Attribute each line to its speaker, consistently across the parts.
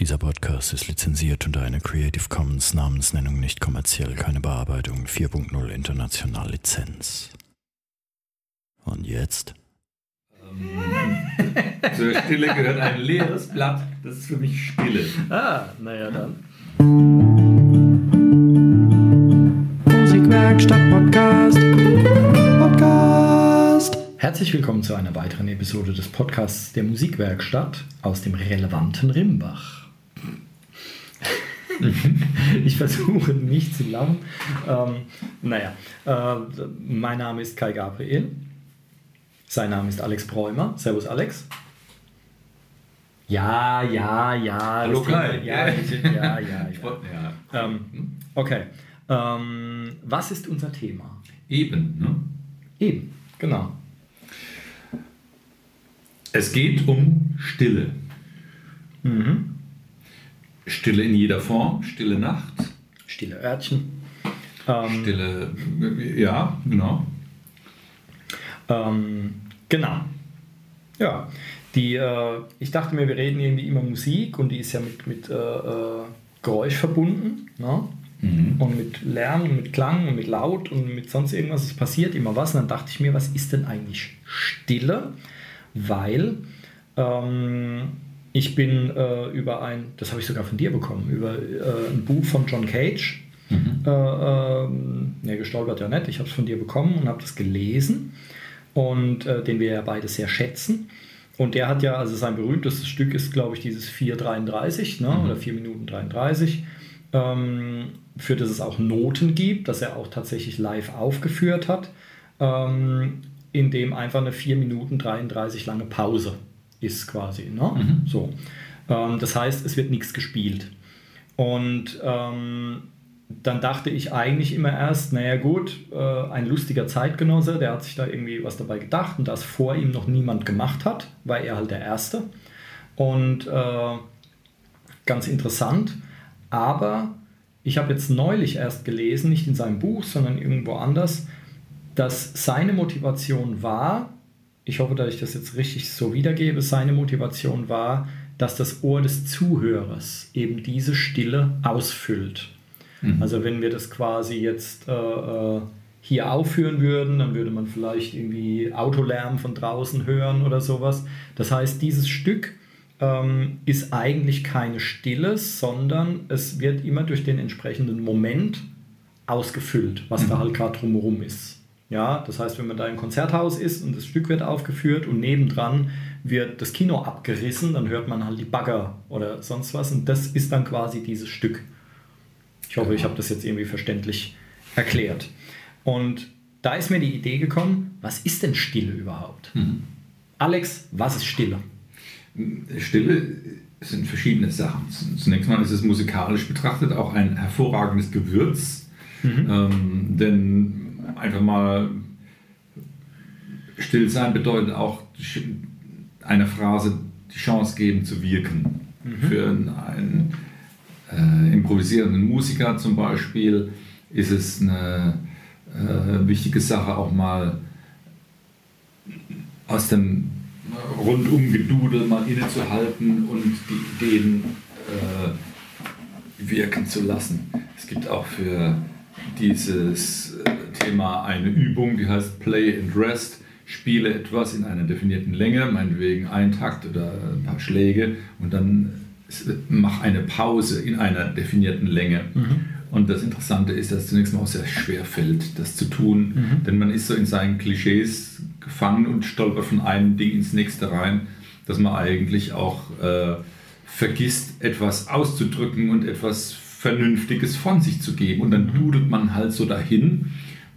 Speaker 1: Dieser Podcast ist lizenziert unter einer Creative Commons Namensnennung nicht kommerziell, keine Bearbeitung 4.0 international Lizenz. Und jetzt?
Speaker 2: Zur Stille gehört ein leeres Blatt. Das ist für mich Stille.
Speaker 3: Ah, naja dann.
Speaker 1: Musikwerkstatt Podcast. Podcast.
Speaker 3: Herzlich willkommen zu einer weiteren Episode des Podcasts der Musikwerkstatt aus dem relevanten Rimbach. ich versuche nicht zu lachen. Ähm, naja, äh, mein Name ist Kai Gabriel. Sein Name ist Alex Bräumer. Servus, Alex. Ja, ja, ja.
Speaker 2: Hallo, Kai.
Speaker 3: Ja, ja, ja. ja,
Speaker 2: ja.
Speaker 3: Ähm, okay. Ähm, was ist unser Thema?
Speaker 2: Eben. Ne?
Speaker 3: Eben, genau.
Speaker 2: Es geht um Stille.
Speaker 3: Mhm.
Speaker 2: Stille in jeder Form, stille Nacht,
Speaker 3: Stille Örtchen. Ähm,
Speaker 2: stille, ja, genau.
Speaker 3: Ähm, genau. Ja, die, äh, ich dachte mir, wir reden irgendwie immer Musik und die ist ja mit, mit äh, äh, Geräusch verbunden. Ne?
Speaker 2: Mhm.
Speaker 3: Und mit Lärm und mit Klang und mit Laut und mit sonst irgendwas. Es passiert immer was. Und dann dachte ich mir, was ist denn eigentlich Stille? Weil ähm, ich bin äh, über ein, das habe ich sogar von dir bekommen, über äh, ein Buch von John Cage.
Speaker 2: Mhm.
Speaker 3: Äh, ähm, ne, gestolpert ja nicht. Ich habe es von dir bekommen und habe das gelesen. Und äh, den wir ja beide sehr schätzen. Und der hat ja, also sein berühmtestes Stück ist, glaube ich, dieses 4,33 ne?
Speaker 2: Mhm.
Speaker 3: oder 4 Minuten 33, ähm, für das es auch Noten gibt, das er auch tatsächlich live aufgeführt hat, ähm, in dem einfach eine 4 Minuten 33 lange Pause ist quasi. Ne?
Speaker 2: Mhm.
Speaker 3: So. Ähm, das heißt, es wird nichts gespielt. Und ähm, dann dachte ich eigentlich immer erst, naja gut, äh, ein lustiger Zeitgenosse, der hat sich da irgendwie was dabei gedacht und das vor ihm noch niemand gemacht hat, war er halt der Erste. Und äh, ganz interessant, aber ich habe jetzt neulich erst gelesen, nicht in seinem Buch, sondern irgendwo anders, dass seine Motivation war, ich hoffe, dass ich das jetzt richtig so wiedergebe, seine Motivation war, dass das Ohr des Zuhörers eben diese Stille ausfüllt.
Speaker 2: Mhm.
Speaker 3: Also wenn wir das quasi jetzt äh, äh, hier aufführen würden, dann würde man vielleicht irgendwie Autolärm von draußen hören oder sowas. Das heißt, dieses Stück ähm, ist eigentlich keine Stille, sondern es wird immer durch den entsprechenden Moment ausgefüllt, was da
Speaker 2: Mhm.
Speaker 3: halt gerade drumherum ist. Ja, das heißt, wenn man da im Konzerthaus ist und das Stück wird aufgeführt und nebendran wird das Kino abgerissen, dann hört man halt die Bagger oder sonst was und das ist dann quasi dieses Stück. Ich hoffe, ich habe das jetzt irgendwie verständlich erklärt. Und da ist mir die Idee gekommen, was ist denn Stille überhaupt?
Speaker 2: Mhm.
Speaker 3: Alex, was ist Stille?
Speaker 2: Stille sind verschiedene Sachen. Zunächst mal ist es musikalisch betrachtet auch ein hervorragendes Gewürz. Ähm, denn einfach mal still sein bedeutet auch einer Phrase die Chance geben zu wirken. Für einen äh, improvisierenden Musiker zum Beispiel ist es eine äh, wichtige Sache, auch mal aus dem Rundumgedudel mal innezuhalten und die Ideen äh, wirken zu lassen. Es gibt auch für dieses äh, Thema eine Übung, die heißt Play and Rest. Spiele etwas in einer definierten Länge, meinetwegen ein Takt oder ein paar Schläge und dann s- mach eine Pause in einer definierten Länge. Und das Interessante ist, dass es zunächst mal auch sehr schwer fällt, das zu tun, denn man ist so in seinen Klischees gefangen und stolpert von einem Ding ins nächste rein, dass man eigentlich auch äh, vergisst, etwas auszudrücken und etwas Vernünftiges von sich zu geben. Und dann dudelt man halt so dahin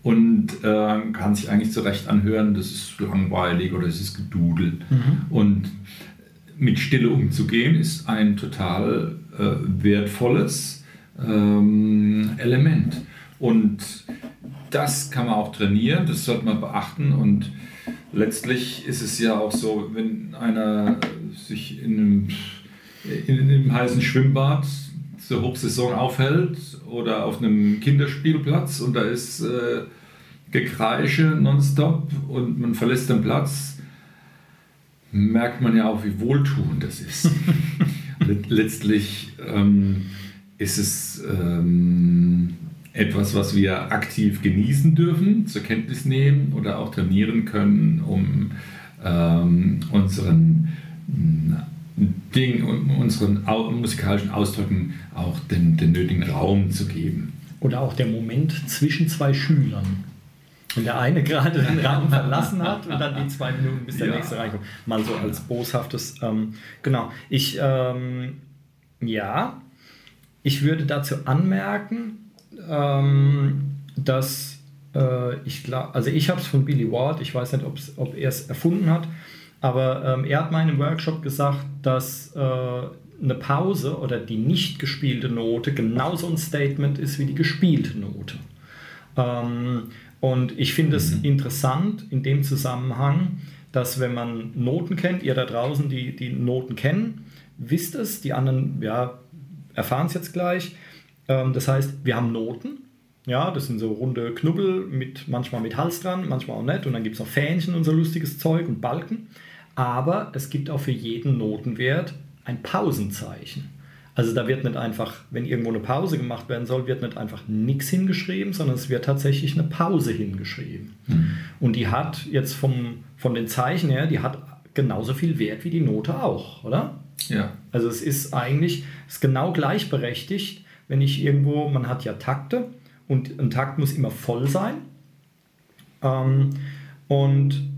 Speaker 2: und äh, kann sich eigentlich zurecht anhören, das ist langweilig oder es ist gedudelt. Und mit Stille umzugehen ist ein total äh, wertvolles ähm, Element. Und das kann man auch trainieren, das sollte man beachten. Und letztlich ist es ja auch so, wenn einer sich in einem, in einem heißen Schwimmbad zur Hochsaison aufhält oder auf einem Kinderspielplatz und da ist äh, Gekreische nonstop und man verlässt den Platz, merkt man ja auch, wie wohltuend das ist. letztlich ähm, ist es ähm, etwas, was wir aktiv genießen dürfen, zur Kenntnis nehmen oder auch trainieren können, um ähm, unseren Ding, um unseren musikalischen Ausdrücken auch den, den nötigen Raum zu geben.
Speaker 3: Oder auch der Moment zwischen zwei Schülern. Wenn der eine gerade den Raum verlassen hat und dann die zwei Minuten, bis der ja. nächste reinkommt. Mal so als boshaftes. Ähm, genau. Ich, ähm, ja, ich würde dazu anmerken, ähm, dass äh, ich glaube, also ich habe es von Billy Ward, ich weiß nicht, ob er es erfunden hat, aber ähm, er hat mal in einem Workshop gesagt, dass äh, eine Pause oder die nicht gespielte Note genauso ein Statement ist wie die gespielte Note. Ähm, und ich finde es mhm. interessant in dem Zusammenhang, dass wenn man Noten kennt, ihr da draußen, die die Noten kennen, wisst es, die anderen ja, erfahren es jetzt gleich. Ähm, das heißt, wir haben Noten. Ja, das sind so runde Knubbel, mit, manchmal mit Hals dran, manchmal auch nicht. Und dann gibt es noch Fähnchen und so lustiges Zeug und Balken. Aber es gibt auch für jeden Notenwert ein Pausenzeichen. Also da wird nicht einfach, wenn irgendwo eine Pause gemacht werden soll, wird nicht einfach nichts hingeschrieben, sondern es wird tatsächlich eine Pause hingeschrieben. Mhm. Und die hat jetzt vom, von den Zeichen her, die hat genauso viel Wert wie die Note auch, oder?
Speaker 2: Ja.
Speaker 3: Also es ist eigentlich, ist genau gleichberechtigt, wenn ich irgendwo, man hat ja Takte und ein Takt muss immer voll sein. Ähm, und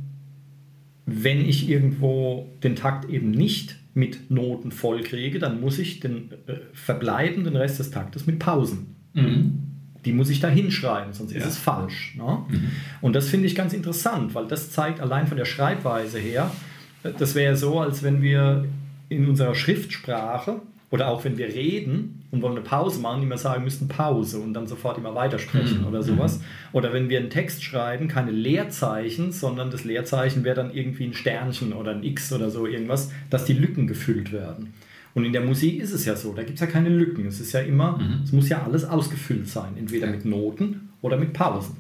Speaker 3: wenn ich irgendwo den Takt eben nicht mit Noten voll kriege, dann muss ich den äh, verbleibenden Rest des Taktes mit Pausen. Mhm. Die muss ich da hinschreiben, sonst ja. ist es falsch. Ne? Mhm. Und das finde ich ganz interessant, weil das zeigt allein von der Schreibweise her, äh, das wäre so, als wenn wir in unserer Schriftsprache oder auch wenn wir reden und wollen eine Pause machen, immer sagen müssten Pause und dann sofort immer weitersprechen mhm. oder sowas. Oder wenn wir einen Text schreiben, keine Leerzeichen, sondern das Leerzeichen wäre dann irgendwie ein Sternchen oder ein X oder so irgendwas, dass die Lücken gefüllt werden. Und in der Musik ist es ja so, da gibt es ja keine Lücken. Es ist ja immer, mhm. es muss ja alles ausgefüllt sein, entweder mit Noten oder mit Pausen.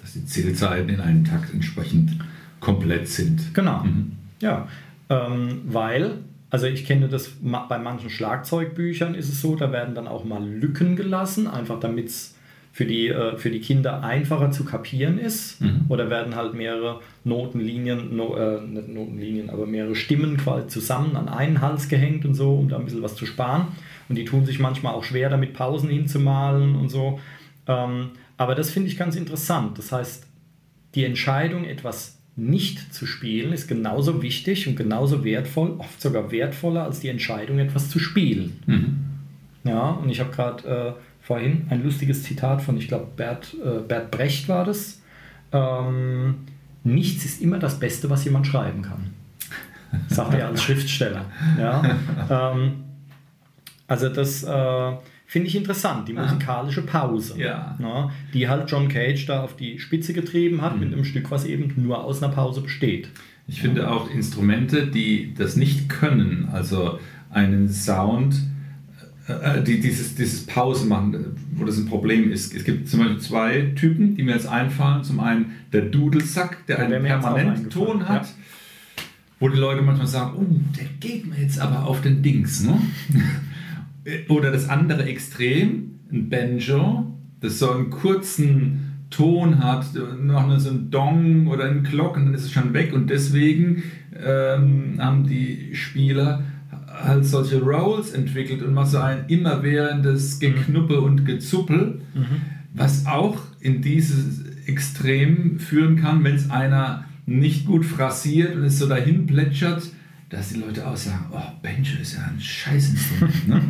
Speaker 2: Dass die Zählzeiten in einem Takt entsprechend komplett sind.
Speaker 3: Genau. Mhm. Ja, ähm, weil also ich kenne das bei manchen Schlagzeugbüchern ist es so, da werden dann auch mal Lücken gelassen, einfach damit es für die, äh, für die Kinder einfacher zu kapieren ist. Mhm. Oder werden halt mehrere Notenlinien, no, äh, nicht Notenlinien, aber mehrere Stimmen quasi zusammen an einen Hals gehängt und so, um da ein bisschen was zu sparen. Und die tun sich manchmal auch schwer damit, Pausen hinzumalen und so. Ähm, aber das finde ich ganz interessant. Das heißt, die Entscheidung, etwas nicht zu spielen, ist genauso wichtig und genauso wertvoll, oft sogar wertvoller als die Entscheidung, etwas zu spielen. Mhm. Ja, und ich habe gerade äh, vorhin ein lustiges Zitat von, ich glaube, Bert, äh, Bert Brecht war das. Ähm, Nichts ist immer das Beste, was jemand schreiben kann. Sagt er als Schriftsteller. Ja? ähm, also das äh, finde ich interessant, die musikalische Pause.
Speaker 2: Ja.
Speaker 3: Na, die halt John Cage da auf die Spitze getrieben hat mhm. mit einem Stück, was eben nur aus einer Pause besteht.
Speaker 2: Ich finde auch Instrumente, die das nicht können, also einen Sound, äh, die dieses, dieses Pause machen, wo das ein Problem ist. Es gibt zum Beispiel zwei Typen, die mir jetzt einfallen. Zum einen der Dudelsack, der einen permanenten Ton hat. Ja. Wo die Leute manchmal sagen, oh, der geht mir jetzt aber auf den Dings. Ne? Oder das andere Extrem, ein Banjo, das so einen kurzen Ton hat, noch so ein Dong oder ein Glocken, dann ist es schon weg. Und deswegen ähm, haben die Spieler halt solche Rolls entwickelt und mal so ein immerwährendes Geknuppe und Gezuppel, mhm. was auch in dieses Extrem führen kann, wenn es einer nicht gut phrasiert und es so dahin plätschert, dass die Leute auch sagen, oh, Banjo ist ja ein Scheißinstrument. Ne?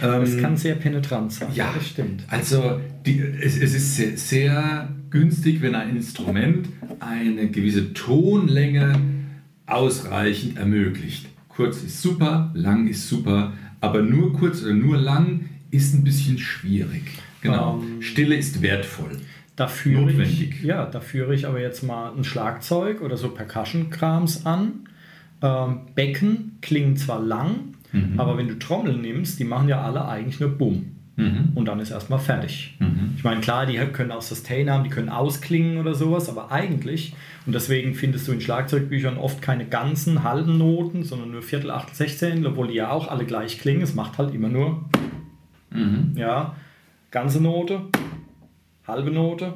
Speaker 3: das ähm, kann sehr penetrant sein.
Speaker 2: Ja, das stimmt. Also die, es, es ist sehr, sehr günstig, wenn ein Instrument eine gewisse Tonlänge ausreichend ermöglicht. Kurz ist super, lang ist super, aber nur kurz oder nur lang ist ein bisschen schwierig. Genau. Ähm, Stille ist wertvoll.
Speaker 3: Da führe Notwendig. Ich, ja, da führe ich aber jetzt mal ein Schlagzeug oder so Percussion-Krams an Becken klingen zwar lang, mhm. aber wenn du Trommeln nimmst, die machen ja alle eigentlich nur Bumm. mhm. und dann ist erstmal fertig. Mhm. Ich meine, klar, die können auch Sustain haben, die können ausklingen oder sowas, aber eigentlich, und deswegen findest du in Schlagzeugbüchern oft keine ganzen halben Noten, sondern nur Viertel, Achtel, Sechzehntel, obwohl die ja auch alle gleich klingen. Es macht halt immer nur, mhm. ja, ganze Note, halbe Note,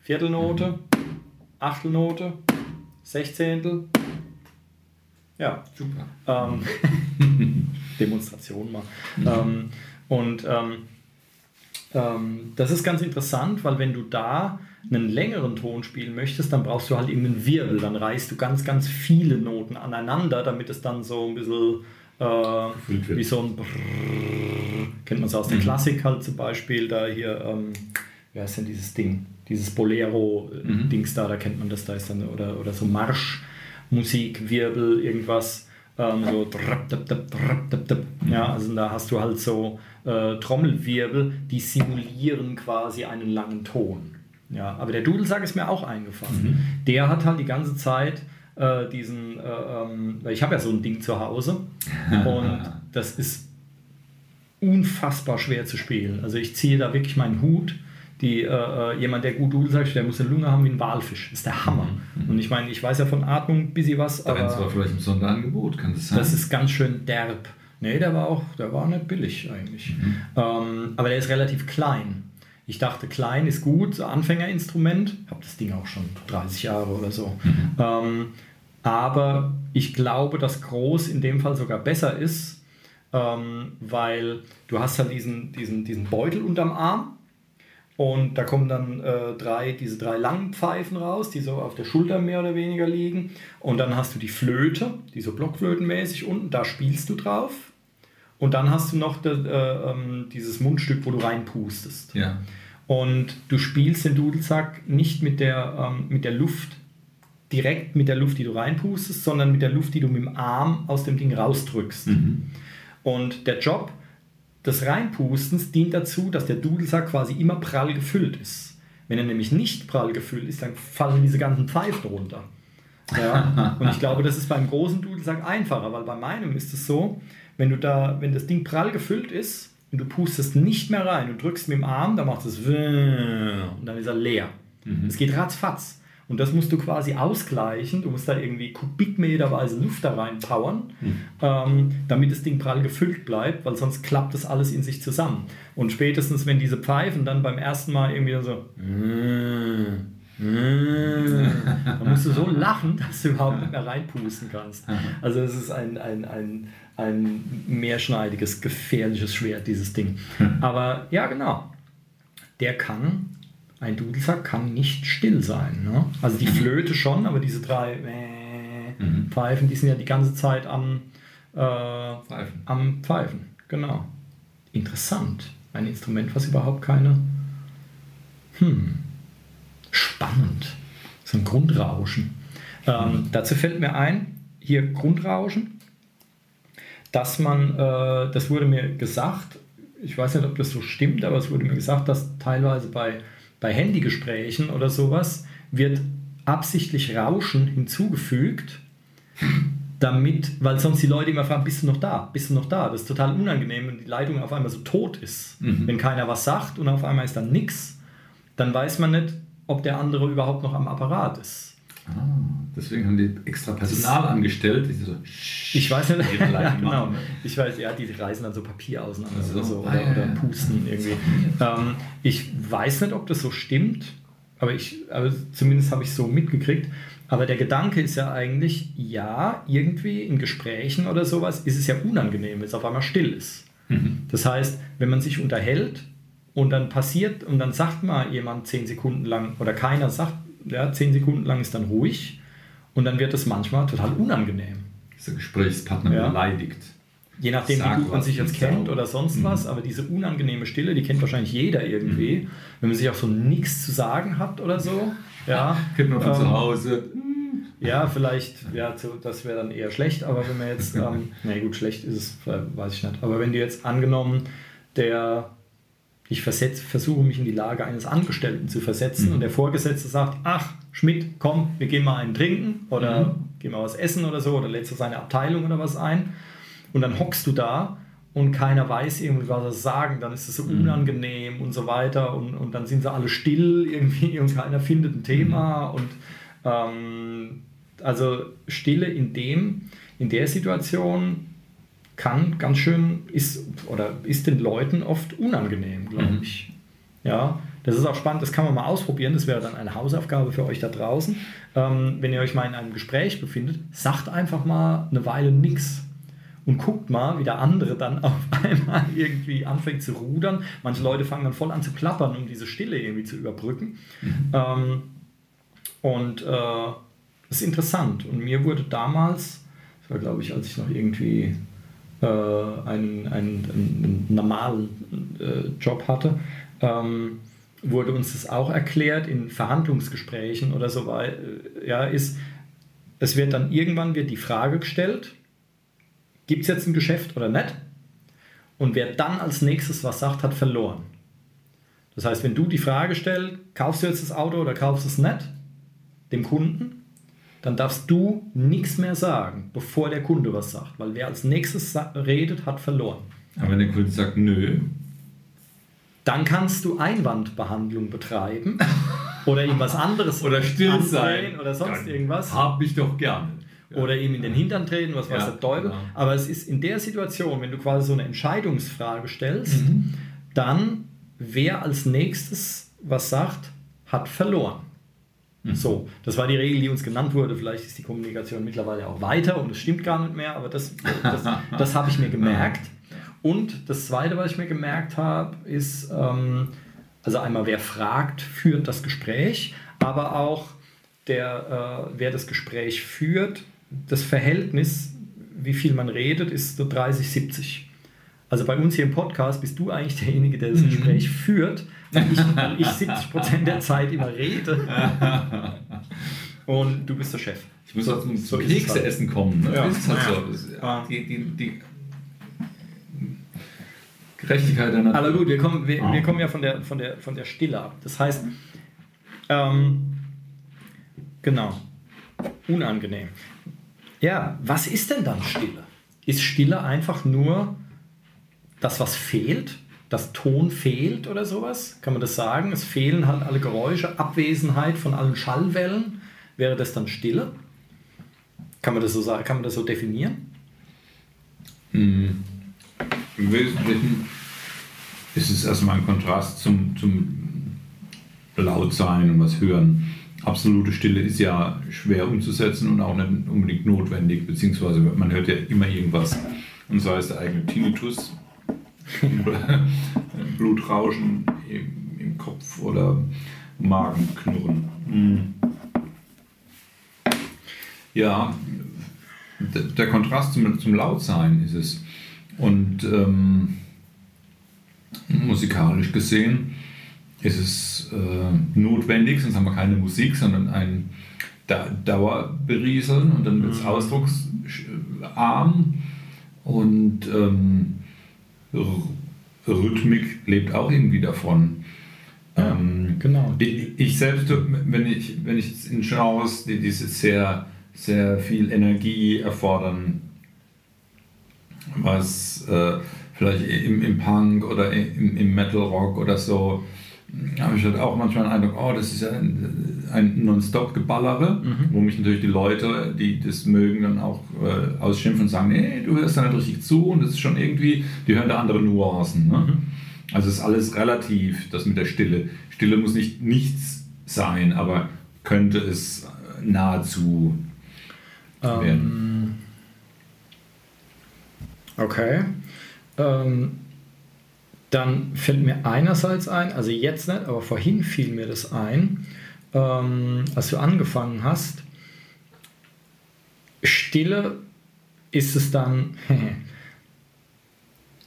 Speaker 3: Viertelnote, Achtelnote, Sechzehntel. Ja, super. Ähm, Demonstration mal. Mhm. Und ähm, ähm, das ist ganz interessant, weil wenn du da einen längeren Ton spielen möchtest, dann brauchst du halt eben einen Wirbel. Dann reißt du ganz, ganz viele Noten aneinander, damit es dann so ein bisschen äh, wie so ein Brrr, kennt man es aus der mhm. Klassik halt zum Beispiel, da hier, ähm, wie heißt denn dieses Ding? Dieses Bolero-Dings mhm. da, da kennt man das, da ist dann, oder, oder so Marschmusik, Wirbel, irgendwas. Ähm, so ja, also da hast du halt so äh, Trommelwirbel, die simulieren quasi einen langen Ton. Ja, aber der Dudelsack ist mir auch eingefallen. Mhm. Der hat halt die ganze Zeit äh, diesen, äh, ähm, ich habe ja so ein Ding zu Hause und das ist unfassbar schwer zu spielen. Also ich ziehe da wirklich meinen Hut. Die, äh, äh jemand, der gut Dudel sagt, der muss eine Lunge haben wie ein Walfisch. Das ist der Hammer. Mhm. Und ich meine, ich weiß ja von Atmung ein bisschen was.
Speaker 2: Da aber zwar vielleicht im Sonderangebot, kann das sein?
Speaker 3: Das ist ganz schön derb. Nee, der war auch, der war nicht billig eigentlich. Mhm. Ähm, aber der ist relativ klein. Ich dachte, klein ist gut, so Anfängerinstrument. Habe das Ding auch schon 30 Jahre oder so. Mhm. Ähm, aber ich glaube, dass groß in dem Fall sogar besser ist, ähm, weil du hast halt diesen, diesen, diesen Beutel unterm Arm und da kommen dann äh, drei, diese drei langen Pfeifen raus, die so auf der Schulter mehr oder weniger liegen. Und dann hast du die Flöte, die so blockflötenmäßig unten, da spielst du drauf. Und dann hast du noch de, äh, ähm, dieses Mundstück, wo du reinpustest.
Speaker 2: Ja.
Speaker 3: Und du spielst den Dudelsack nicht mit der, ähm, mit der Luft, direkt mit der Luft, die du reinpustest, sondern mit der Luft, die du mit dem Arm aus dem Ding rausdrückst. Mhm. Und der Job des Reinpustens dient dazu, dass der Dudelsack quasi immer prall gefüllt ist. Wenn er nämlich nicht prall gefüllt ist, dann fallen diese ganzen Pfeifen runter. Ja? Und ich glaube, das ist beim großen Dudelsack einfacher, weil bei meinem ist es so, wenn du da, wenn das Ding prall gefüllt ist und du pustest nicht mehr rein und drückst mit dem Arm, dann macht es und dann ist er leer. Mhm. Es geht ratzfatz. Und das musst du quasi ausgleichen. Du musst da irgendwie kubikmeterweise Luft da rein powern, mhm. ähm, damit das Ding prall gefüllt bleibt, weil sonst klappt das alles in sich zusammen. Und spätestens, wenn diese Pfeifen dann beim ersten Mal irgendwie so da musst du so lachen, dass du überhaupt nicht mehr reinpusten kannst. Also es ist ein, ein, ein, ein mehrschneidiges, gefährliches Schwert, dieses Ding. Aber ja, genau. Der kann, ein Dudelsack kann nicht still sein. Ne? Also die mhm. Flöte schon, aber diese drei äh, mhm. Pfeifen, die sind ja die ganze Zeit am, äh, Pfeifen. am Pfeifen. Genau. Interessant. Ein Instrument, was überhaupt keine... Hm spannend. So ein Grundrauschen. Ähm, dazu fällt mir ein, hier Grundrauschen, dass man, äh, das wurde mir gesagt, ich weiß nicht, ob das so stimmt, aber es wurde mir gesagt, dass teilweise bei, bei Handygesprächen oder sowas wird absichtlich Rauschen hinzugefügt, damit, weil sonst die Leute immer fragen, bist du noch da? Bist du noch da? Das ist total unangenehm, wenn die Leitung auf einmal so tot ist. Mhm. Wenn keiner was sagt und auf einmal ist dann nichts, dann weiß man nicht, ob der andere überhaupt noch am Apparat ist.
Speaker 2: Ah, deswegen haben die extra Personal angestellt. So
Speaker 3: ich weiß nicht, ja, genau. Ich weiß, ja, die reißen dann so Papier auseinander also, oder, so, oder, ah, oder pusten irgendwie. Ähm, ich weiß nicht, ob das so stimmt, aber, ich, aber zumindest habe ich es so mitgekriegt. Aber der Gedanke ist ja eigentlich, ja, irgendwie in Gesprächen oder sowas ist es ja unangenehm, wenn es auf einmal still ist. Mhm. Das heißt, wenn man sich unterhält und dann passiert, und dann sagt mal jemand zehn Sekunden lang, oder keiner sagt, ja, zehn Sekunden lang ist dann ruhig. Und dann wird das manchmal total unangenehm.
Speaker 2: Der Gesprächspartner ja. beleidigt.
Speaker 3: Je nachdem, Sag wie gut man sich jetzt kennt oder sonst mhm. was, aber diese unangenehme Stille, die kennt wahrscheinlich jeder irgendwie. Mhm. Wenn man sich auch so nichts zu sagen hat oder so. Ja,
Speaker 2: kennt man von ähm, zu Hause.
Speaker 3: Ja, vielleicht, ja, das wäre dann eher schlecht, aber wenn man jetzt, ähm, na gut, schlecht ist es, äh, weiß ich nicht, aber wenn du jetzt angenommen, der ich versetz, versuche mich in die Lage eines Angestellten zu versetzen mhm. und der Vorgesetzte sagt, ach, Schmidt, komm, wir gehen mal einen trinken oder mhm. gehen mal was essen oder so oder lädst du seine Abteilung oder was ein und dann hockst du da und keiner weiß irgendwie, was sie sagen, dann ist es so unangenehm und so weiter und, und dann sind sie alle still irgendwie und keiner findet ein Thema und ähm, also Stille in dem, in der Situation kann ganz schön, ist oder ist den Leuten oft unangenehm, glaube
Speaker 2: Mhm.
Speaker 3: ich. Ja, das ist auch spannend, das kann man mal ausprobieren, das wäre dann eine Hausaufgabe für euch da draußen. Ähm, wenn ihr euch mal in einem Gespräch befindet, sagt einfach mal eine Weile nichts und guckt mal, wie der andere dann auf einmal irgendwie anfängt zu rudern. Manche Leute fangen dann voll an zu klappern, um diese Stille irgendwie zu überbrücken. Ähm, und äh, das ist interessant. Und mir wurde damals, das war glaube ich, als ich noch irgendwie äh, einen, einen, einen normalen äh, Job hatte, ähm, wurde uns das auch erklärt in Verhandlungsgesprächen oder so wei- äh, ja, ist, es wird dann irgendwann wird die Frage gestellt, gibt es jetzt ein Geschäft oder nicht? Und wer dann als nächstes was sagt, hat verloren. Das heißt, wenn du die Frage stellst, kaufst du jetzt das Auto oder kaufst es nicht, dem Kunden, dann darfst du nichts mehr sagen, bevor der Kunde was sagt. Weil wer als nächstes redet, hat verloren.
Speaker 2: Aber wenn der Kunde sagt, nö,
Speaker 3: Dann kannst du Einwandbehandlung betreiben oder ihm was anderes
Speaker 2: oder still sein,
Speaker 3: oder sonst irgendwas.
Speaker 2: Hab ich doch gerne.
Speaker 3: Oder ihm in den Hintern treten, was weiß
Speaker 2: Ja,
Speaker 3: der Teufel.
Speaker 2: genau.
Speaker 3: Aber es ist in der Situation, wenn du quasi so eine Entscheidungsfrage stellst,
Speaker 2: Mhm.
Speaker 3: dann wer als nächstes was sagt, hat verloren.
Speaker 2: Mhm.
Speaker 3: So, das war die Regel, die uns genannt wurde. Vielleicht ist die Kommunikation mittlerweile auch weiter und es stimmt gar nicht mehr, aber das, das, das habe ich mir gemerkt. Und das Zweite, was ich mir gemerkt habe, ist, ähm, also einmal, wer fragt, führt das Gespräch, aber auch der, äh, wer das Gespräch führt, das Verhältnis, wie viel man redet, ist so 30, 70. Also bei uns hier im Podcast bist du eigentlich derjenige, der das
Speaker 2: Mhm.
Speaker 3: Gespräch führt, weil ich, weil ich 70 Prozent der Zeit immer rede. Und du bist der Chef.
Speaker 2: Ich muss
Speaker 3: So-
Speaker 2: auch zum,
Speaker 3: so
Speaker 2: Kekse
Speaker 3: halt.
Speaker 2: essen kommen. Ne?
Speaker 3: Ja.
Speaker 2: Das ist halt
Speaker 3: Ja.
Speaker 2: so.
Speaker 3: Ja.
Speaker 2: die, die, die Gerechtigkeit der Natur.
Speaker 3: Aber gut, wir kommen, wir,
Speaker 2: Ah.
Speaker 3: wir kommen ja von der, von, der, von der Stille ab. Das heißt, ähm, genau, unangenehm. Ja, was ist denn dann Stille? Ist Stille einfach nur das, was fehlt? Das Ton fehlt oder sowas? Kann man das sagen? Es fehlen halt alle Geräusche, Abwesenheit von allen Schallwellen. Wäre das dann Stille? Kann man das so sagen? Kann man das so definieren?
Speaker 2: Hm. Im Wesentlichen ist es erstmal ein Kontrast zum, zum Lautsein und was hören. Absolute Stille ist ja schwer umzusetzen und auch nicht unbedingt notwendig, beziehungsweise man hört ja immer irgendwas. Und sei es der eigene Tinnitus, Blutrauschen im, im Kopf oder Magenknurren. Hm. Ja, der, Kontrast zum, zum Lautsein ist es. Und ähm, musikalisch gesehen ist es äh, notwendig, sonst haben wir keine Musik, sondern ein da Dauerberieseln und dann wird es
Speaker 3: Mhm.
Speaker 2: ausdrucksarm und ähm, Rhythmik lebt auch irgendwie davon.
Speaker 3: Ja,
Speaker 2: ähm,
Speaker 3: genau.
Speaker 2: ich, ich selbst, wenn ich, wenn ich in Genres, die diese sehr, sehr viel Energie erfordern, was äh, vielleicht im, im Punk oder im, im Metal Rock oder so, habe ich halt auch manchmal den Eindruck, oh, das ist ja ein, ein Nonstop-Geballere,
Speaker 3: Mhm.
Speaker 2: wo mich natürlich die Leute, die das mögen, dann auch äh, ausschimpfen und sagen, nee, du hörst da nicht richtig zu und das ist schon irgendwie, die hören da andere Nuancen. Ne?
Speaker 3: Mhm.
Speaker 2: Also es ist alles relativ, das mit der Stille. Stille muss nicht nichts sein, aber könnte es nahezu werden.
Speaker 3: Ähm, okay. Ähm, dann fällt mir einerseits ein, also jetzt nicht, aber vorhin fiel mir das ein, ähm, als du angefangen hast. Stille ist es dann.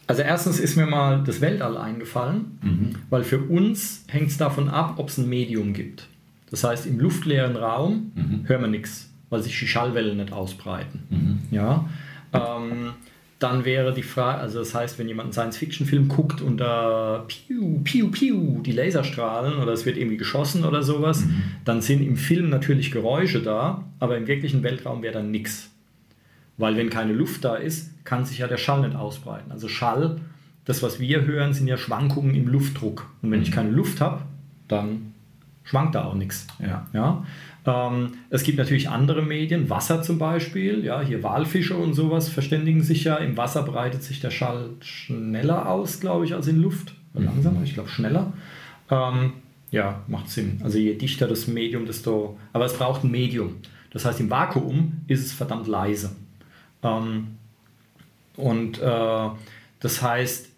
Speaker 3: Also erstens ist mir mal das Weltall eingefallen,
Speaker 2: Mhm.
Speaker 3: weil für uns hängt es davon ab, ob es ein Medium gibt. Das heißt, im luftleeren Raum
Speaker 2: Mhm.
Speaker 3: hören wir nichts, weil sich die Schallwellen nicht ausbreiten.
Speaker 2: Mhm.
Speaker 3: Ja, ähm, dann wäre die Frage, also das heißt, wenn jemand einen Science-Fiction-Film guckt und da piu, piu, piu, die Laserstrahlen oder es wird irgendwie geschossen oder sowas, dann sind im Film natürlich Geräusche da, aber im wirklichen Weltraum wäre dann nichts. Weil wenn keine Luft da ist, kann sich ja der Schall nicht ausbreiten. Also Schall, das was wir hören, sind ja Schwankungen im Luftdruck. Und wenn ich keine Luft habe, dann schwankt da auch nichts.
Speaker 2: Ja.
Speaker 3: Ja? Ähm, es gibt natürlich andere Medien, Wasser zum Beispiel, ja, hier Walfische und sowas verständigen sich ja. Im Wasser breitet sich der Schall schneller aus, glaube ich, als in Luft. Langsamer, ich glaube schneller. Ähm, ja, macht Sinn. Also je dichter das Medium, desto. Aber es braucht ein Medium. Das heißt, im Vakuum ist es verdammt leise. Ähm, und äh, das heißt,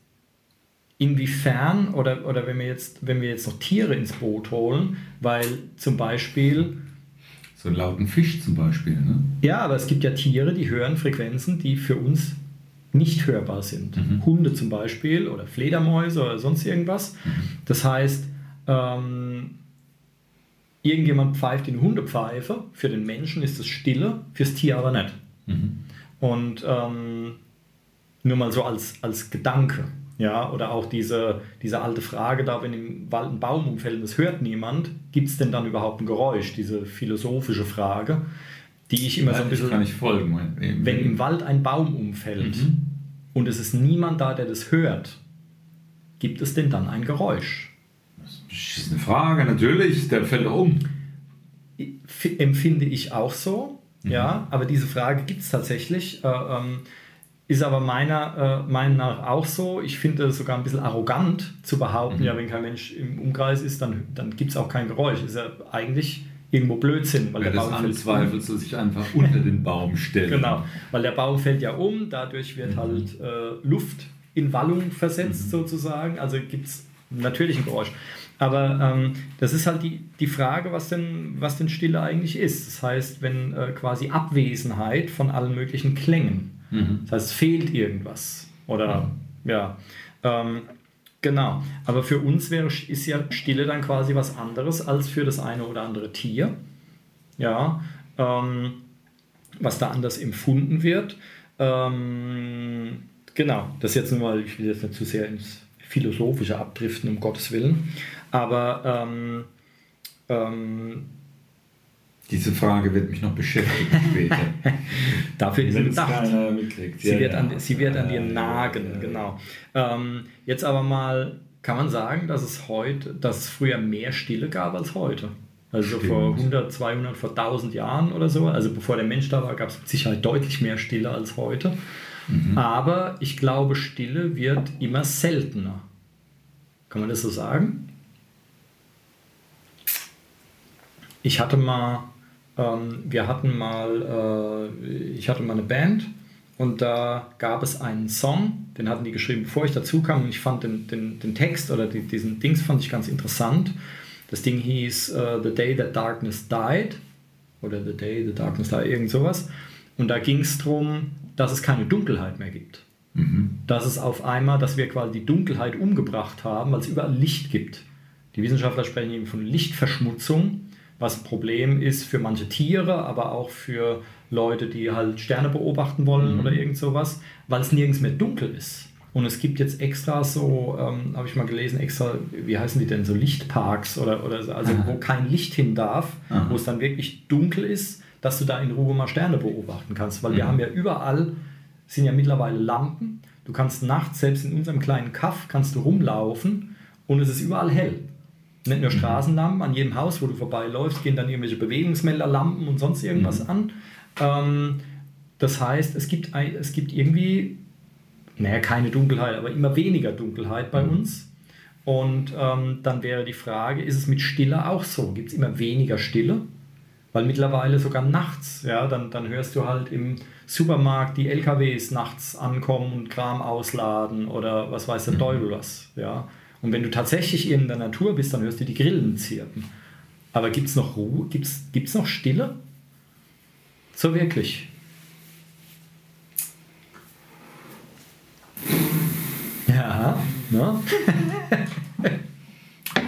Speaker 3: inwiefern, oder, oder wenn, wir jetzt, wenn wir jetzt noch Tiere ins Boot holen, weil zum Beispiel,
Speaker 2: So einen lauten Fisch zum Beispiel. Ne?
Speaker 3: ja, aber es gibt ja Tiere, die hören Frequenzen, die für uns nicht hörbar sind. Hunde zum Beispiel oder Fledermäuse oder sonst irgendwas. Das heißt, ähm, irgendjemand pfeift in Hundepfeife, für den Menschen ist es Stille, fürs Tier aber nicht. Und ähm, nur mal so als, als Gedanke. Ja, oder auch diese, diese alte Frage da, wenn im Wald ein Baum umfällt und das hört niemand, gibt es denn dann überhaupt ein Geräusch? Diese philosophische Frage, die ich immer so ein
Speaker 2: ich
Speaker 3: bisschen...
Speaker 2: kann nicht folgen.
Speaker 3: Wenn im Wald ein Baum umfällt
Speaker 2: Mhm.
Speaker 3: und es ist niemand da, der das hört, gibt es denn dann ein Geräusch?
Speaker 2: Das ist eine Frage, natürlich, der fällt um.
Speaker 3: Empfinde ich auch so,
Speaker 2: Mhm.
Speaker 3: ja, aber diese Frage gibt es tatsächlich. Äh, ähm, ist aber meiner äh, Meinung nach auch so. Ich finde es sogar ein bisschen arrogant zu behaupten,
Speaker 2: Mhm.
Speaker 3: ja, wenn kein Mensch im Umkreis ist, dann, dann gibt es auch kein Geräusch. Ist ja eigentlich irgendwo Blödsinn, weil
Speaker 2: Wer
Speaker 3: der Baum fällt
Speaker 2: anzweifelt, soll sich einfach unter den Baum stellen.
Speaker 3: Genau, weil der Baum fällt ja um, dadurch wird
Speaker 2: Mhm.
Speaker 3: halt äh, Luft in Wallung versetzt sozusagen, also gibt es natürlich ein Geräusch. Aber ähm, das ist halt die, die Frage, was denn, was denn Stille eigentlich ist. Das heißt, wenn äh, quasi Abwesenheit von allen möglichen Klängen,
Speaker 2: Mhm.
Speaker 3: das heißt, es fehlt irgendwas. Oder ja, ähm, genau. Aber für uns wäre, ist ja Stille dann quasi was anderes als für das eine oder andere Tier. Ja, ähm, was da anders empfunden wird. Ähm, genau, das jetzt nur mal, ich will jetzt nicht zu sehr ins Philosophische abdriften, um Gottes Willen. Aber ähm, ähm,
Speaker 2: Diese Frage wird mich noch beschäftigen später.
Speaker 3: dafür ist sie gedacht.
Speaker 2: keiner mitkriegt.
Speaker 3: Sie,
Speaker 2: Ja,
Speaker 3: wird
Speaker 2: ja.
Speaker 3: an, sie wird an dir nagen,
Speaker 2: ja, ja.
Speaker 3: genau. Ähm, jetzt aber mal, kann man sagen, dass es heute, dass es früher mehr Stille gab als heute? Also
Speaker 2: Stimmt.
Speaker 3: vor 100, 200, vor 1000 Jahren oder so. Also bevor der Mensch da war, gab es mit Sicherheit deutlich mehr Stille als heute.
Speaker 2: Mhm.
Speaker 3: Aber ich glaube, Stille wird immer seltener. Kann man das so sagen? Ich hatte mal, ähm, wir hatten mal, äh, ich hatte mal eine Band und da gab es einen Song, den hatten die geschrieben, bevor ich dazu kam und ich fand den, den, den Text oder die, diesen Dings fand ich ganz interessant. Das Ding hieß äh, The Day That Darkness Died oder The Day The Darkness Died, irgend sowas. Und da ging es darum, dass es keine Dunkelheit mehr gibt. Dass es auf einmal, dass wir quasi die Dunkelheit umgebracht haben, weil es überall Licht gibt. Die Wissenschaftler sprechen eben von Lichtverschmutzung, was ein Problem ist für manche Tiere, aber auch für Leute, die halt Sterne beobachten wollen oder irgend sowas, weil es nirgends mehr dunkel ist. Und es gibt jetzt extra so, ähm, habe ich mal gelesen, extra, wie heißen die denn, so Lichtparks oder, oder so, also wo kein Licht hin darf, wo es dann wirklich dunkel ist, dass du da in Ruhe mal Sterne beobachten kannst. Weil wir haben ja überall, sind ja mittlerweile Lampen. Du kannst nachts, selbst in unserem kleinen Kaff, kannst du rumlaufen und es ist überall hell. Nicht nur Straßenlampen, an jedem Haus, wo du vorbeiläufst, gehen dann irgendwelche Bewegungsmelderlampen und sonst irgendwas an. Ähm, das heißt, es gibt, ein, es gibt irgendwie, naja, keine Dunkelheit, aber immer weniger Dunkelheit bei uns. Und ähm, dann wäre die Frage, ist es mit Stille auch so? Gibt es immer weniger Stille? Weil mittlerweile sogar nachts, ja, dann, dann hörst du halt im Supermarkt die LKWs nachts ankommen und Kram ausladen oder was weiß der Teufel was, ja. Und wenn du tatsächlich in der Natur bist, dann hörst du die Grillen zirpen. Aber gibt es noch Ruhe? Gibt es noch Stille? So wirklich. Ja, ne?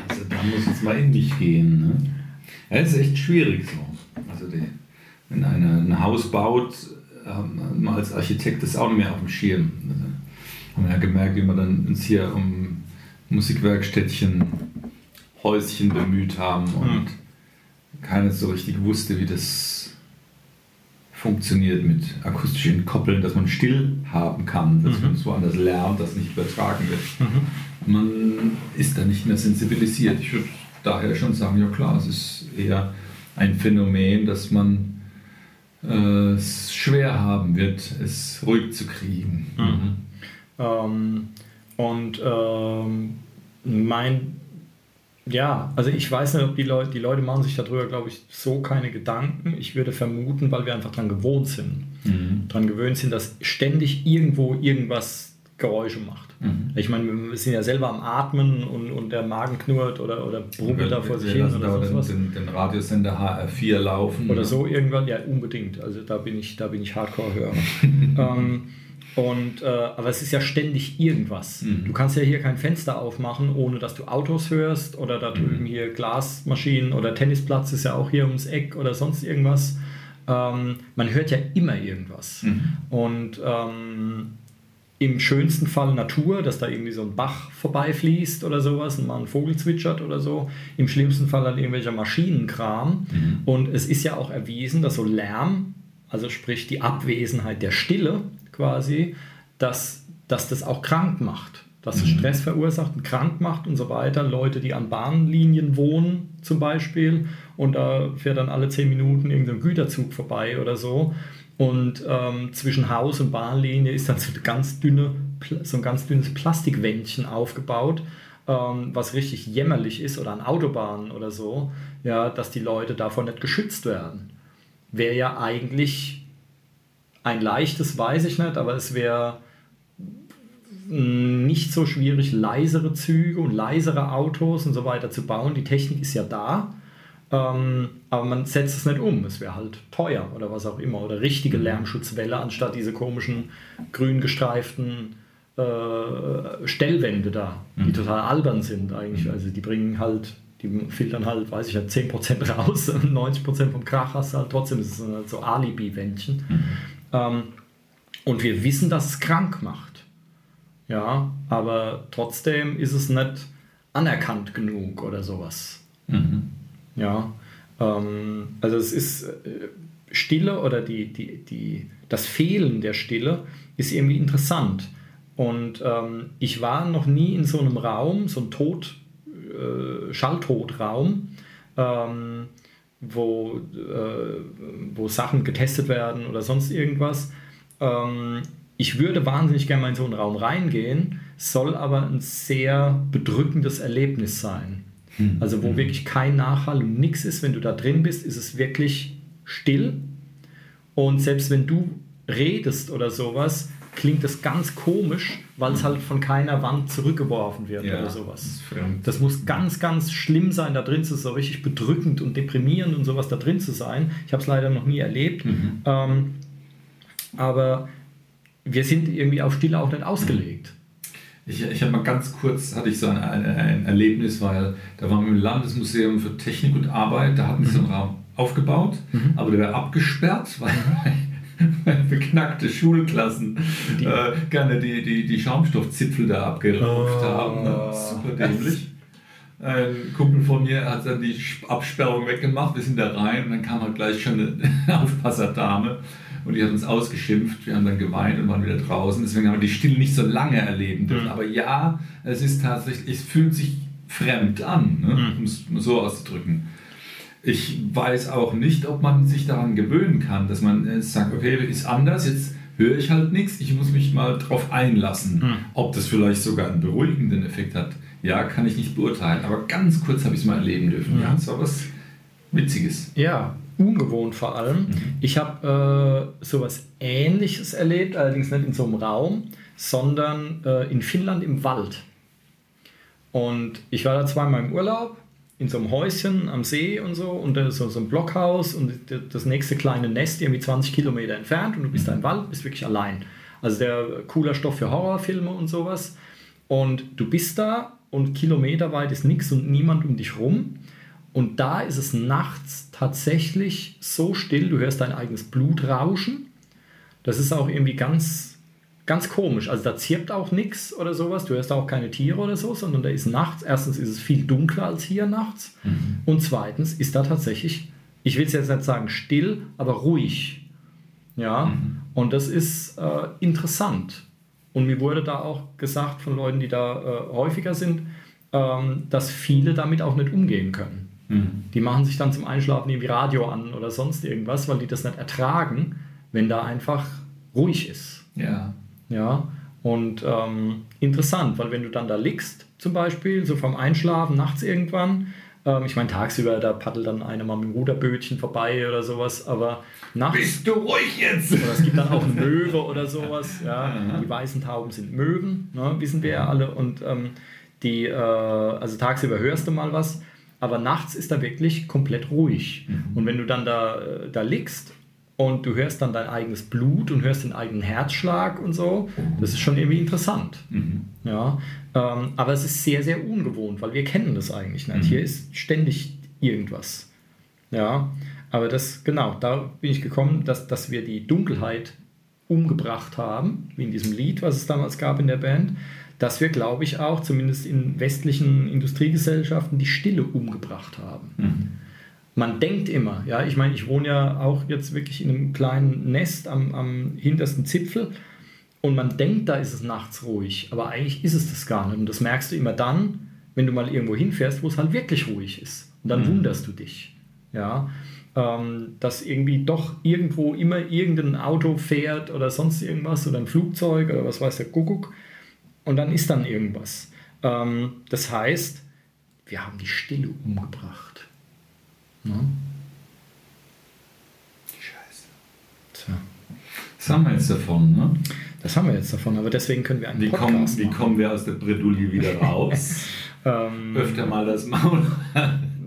Speaker 2: Also da muss jetzt mal in mich gehen. Ne? Ja, ist echt schwierig so. Also die, wenn einer ein Haus baut, ähm, als Architekt ist auch nicht mehr auf dem Schirm. Also, haben wir ja gemerkt, wie wir dann uns hier um Musikwerkstättchen, Häuschen bemüht haben und keiner so richtig wusste, wie das funktioniert mit akustischen Koppeln, dass man still haben kann, dass mhm. man es woanders lernt, das nicht übertragen wird. Mhm. Man ist da nicht mehr sensibilisiert. Ich würde daher schon sagen, ja klar, es ist eher ein Phänomen, dass man äh, es schwer haben wird, es ruhig zu kriegen.
Speaker 3: Mhm. Ähm, und ähm, mein ja, also ich weiß nicht, ob die Leute, die Leute machen sich darüber, glaube ich, so keine Gedanken. Ich würde vermuten, weil wir einfach daran gewohnt sind. Mhm. Daran gewöhnt sind, dass ständig irgendwo irgendwas Geräusche macht. Mhm. Ich meine, wir sind ja selber am Atmen und, und der Magen knurrt oder, oder brummelt da vor sich hin.
Speaker 2: Oder da sowas. Den, den Radiosender HR4 laufen.
Speaker 3: Oder so irgendwann, ja, unbedingt. Also da bin ich, da bin ich Hardcore-Hörer. ähm, und, äh, aber es ist ja ständig irgendwas. Mhm. Du kannst ja hier kein Fenster aufmachen, ohne dass du Autos hörst oder da drüben mhm. hier Glasmaschinen oder Tennisplatz ist ja auch hier ums Eck oder sonst irgendwas. Ähm, man hört ja immer irgendwas. Mhm. Und ähm, im schönsten Fall Natur, dass da irgendwie so ein Bach vorbeifließt oder sowas und mal ein Vogel zwitschert oder so. Im schlimmsten Fall dann irgendwelcher Maschinenkram. Mhm. Und es ist ja auch erwiesen, dass so Lärm, also sprich die Abwesenheit der Stille, quasi, dass, dass das auch krank macht. Dass es mhm. Stress verursacht und krank macht und so weiter. Leute, die an Bahnlinien wohnen zum Beispiel und da fährt dann alle zehn Minuten irgendein Güterzug vorbei oder so. Und ähm, zwischen Haus und Bahnlinie ist dann so, eine ganz dünne, so ein ganz dünnes Plastikwändchen aufgebaut, ähm, was richtig jämmerlich ist oder an Autobahnen oder so, ja, dass die Leute davon nicht geschützt werden. Wäre ja eigentlich ein leichtes weiß ich nicht, aber es wäre nicht so schwierig, leisere Züge und leisere Autos und so weiter zu bauen. Die Technik ist ja da, ähm, aber man setzt es nicht um. Es wäre halt teuer oder was auch immer. Oder richtige mhm. Lärmschutzwelle anstatt diese komischen grün gestreiften äh, Stellwände da, die mhm. total albern sind eigentlich. Also die bringen halt, die filtern halt, weiß ich ja, 10% raus und 90% vom Krach hast du halt trotzdem. ist es halt so Alibi-Wändchen. Mhm. Ähm, und wir wissen, dass es krank macht. Ja, aber trotzdem ist es nicht anerkannt genug oder sowas. Mhm. Ja, ähm, also es ist äh, Stille oder die, die, die, das Fehlen der Stille ist irgendwie interessant. Und ähm, ich war noch nie in so einem Raum, so einem Tod, äh, Schalltotraum, ähm, wo, äh, wo Sachen getestet werden oder sonst irgendwas. Ähm, ich würde wahnsinnig gerne mal in so einen Raum reingehen, soll aber ein sehr bedrückendes Erlebnis sein. Hm. Also wo hm. wirklich kein Nachhall und nichts ist. Wenn du da drin bist, ist es wirklich still. Und selbst wenn du redest oder sowas, klingt das ganz komisch, weil es halt von keiner Wand zurückgeworfen wird ja, oder sowas. Das, das, muss ganz, ganz schlimm sein, da drin zu sein, so richtig bedrückend und deprimierend und sowas da drin zu sein. Ich habe es leider noch nie erlebt. Mhm. Ähm, aber wir sind irgendwie auf Stille auch nicht ausgelegt.
Speaker 2: Ich, ich habe mal ganz kurz, hatte ich so ein, ein, ein, Erlebnis, weil da waren wir im Landesmuseum für Technik und Arbeit, da hatten sie so einen mhm. Raum aufgebaut, mhm. aber der war abgesperrt, weil beknackte Schulklassen die. Äh, gerne die, die, die Schaumstoffzipfel da abgerauft oh. haben. Ne? Super dämlich. Ein Kumpel von mir hat dann die Absperrung weggemacht, wir sind da rein und dann kam halt gleich schon eine Aufpasserdame und die hat uns ausgeschimpft. Wir haben dann geweint und waren wieder draußen. Deswegen haben wir die Stille nicht so lange erleben dürfen. Mhm. Aber ja, es ist tatsächlich, es fühlt sich fremd an, ne? mhm. um es so auszudrücken. Ich weiß auch nicht, ob man sich daran gewöhnen kann, dass man äh, sagt, okay, ist anders, jetzt höre ich halt nichts, ich muss mich mal drauf einlassen. Mhm. Ob das vielleicht sogar einen beruhigenden Effekt hat, ja, kann ich nicht beurteilen. Aber ganz kurz habe ich es mal erleben dürfen. Mhm. Ja, es war was Witziges.
Speaker 3: Ja, ungewohnt vor allem. Mhm. Ich habe äh, sowas Ähnliches erlebt, allerdings nicht in so einem Raum, sondern äh, in Finnland im Wald. Und ich war da zweimal im Urlaub in so einem Häuschen am See und so und so, so ein Blockhaus und das nächste kleine Nest irgendwie 20 Kilometer entfernt und du bist da im Wald, bist wirklich allein. Also der cooler Stoff für Horrorfilme und sowas. Und du bist da und kilometerweit ist nichts und niemand um dich rum. Und da ist es nachts tatsächlich so still, du hörst dein eigenes Blut rauschen. Das ist auch irgendwie ganz ganz komisch. Also da zirpt auch nichts oder sowas. Du hörst auch keine Tiere oder so, sondern da ist nachts. Erstens ist es viel dunkler als hier nachts. Mhm. Und zweitens ist da tatsächlich, ich will es jetzt nicht sagen still, aber ruhig. Ja, mhm. und das ist äh, interessant. Und mir wurde da auch gesagt von Leuten, die da äh, häufiger sind, ähm, dass viele damit auch nicht umgehen können. Mhm. Die machen sich dann zum Einschlafen irgendwie Radio an oder sonst irgendwas, weil die das nicht ertragen, wenn da einfach ruhig ist.
Speaker 2: Ja.
Speaker 3: Ja, und ähm, interessant, weil wenn du dann da liegst, zum Beispiel, so vom Einschlafen, nachts irgendwann, ähm, ich meine, tagsüber, da paddelt dann einer mal mit dem Ruderbötchen vorbei oder sowas, aber nachts.
Speaker 2: Bist du ruhig jetzt?
Speaker 3: Oder es gibt dann auch Möwe oder sowas. Ja. Die weißen Tauben sind Möwen, ne, wissen wir ja alle. Und ähm, die, äh, also tagsüber hörst du mal was, aber nachts ist da wirklich komplett ruhig. Mhm. Und wenn du dann da, äh, da liegst und du hörst dann dein eigenes Blut und hörst den eigenen Herzschlag und so. Das ist schon irgendwie interessant. Mhm. Ja, ähm, aber es ist sehr, sehr ungewohnt, weil wir kennen das eigentlich nicht. Mhm. Hier ist ständig irgendwas. Ja, aber das, genau, da bin ich gekommen, dass, dass wir die Dunkelheit umgebracht haben, wie in diesem Lied, was es damals gab in der Band, dass wir, glaube ich, auch zumindest in westlichen Industriegesellschaften die Stille umgebracht haben. Mhm man denkt immer, ja, ich meine, ich wohne ja auch jetzt wirklich in einem kleinen Nest am, am hintersten Zipfel und man denkt, da ist es nachts ruhig, aber eigentlich ist es das gar nicht. Und das merkst du immer dann, wenn du mal irgendwo hinfährst, wo es halt wirklich ruhig ist. Und dann mhm. wunderst du dich, ja, ähm, dass irgendwie doch irgendwo immer irgendein Auto fährt oder sonst irgendwas oder ein Flugzeug oder was weiß der Kuckuck und dann ist dann irgendwas. Ähm, das heißt, wir haben die Stille umgebracht. Ne?
Speaker 2: Scheiße. Tja. Das haben wir jetzt davon, ne?
Speaker 3: Das haben wir jetzt davon, aber deswegen können wir einen
Speaker 2: wie Podcast kommen, Wie kommen wir aus der Bredouille wieder raus? ähm, Öfter mal das Maul.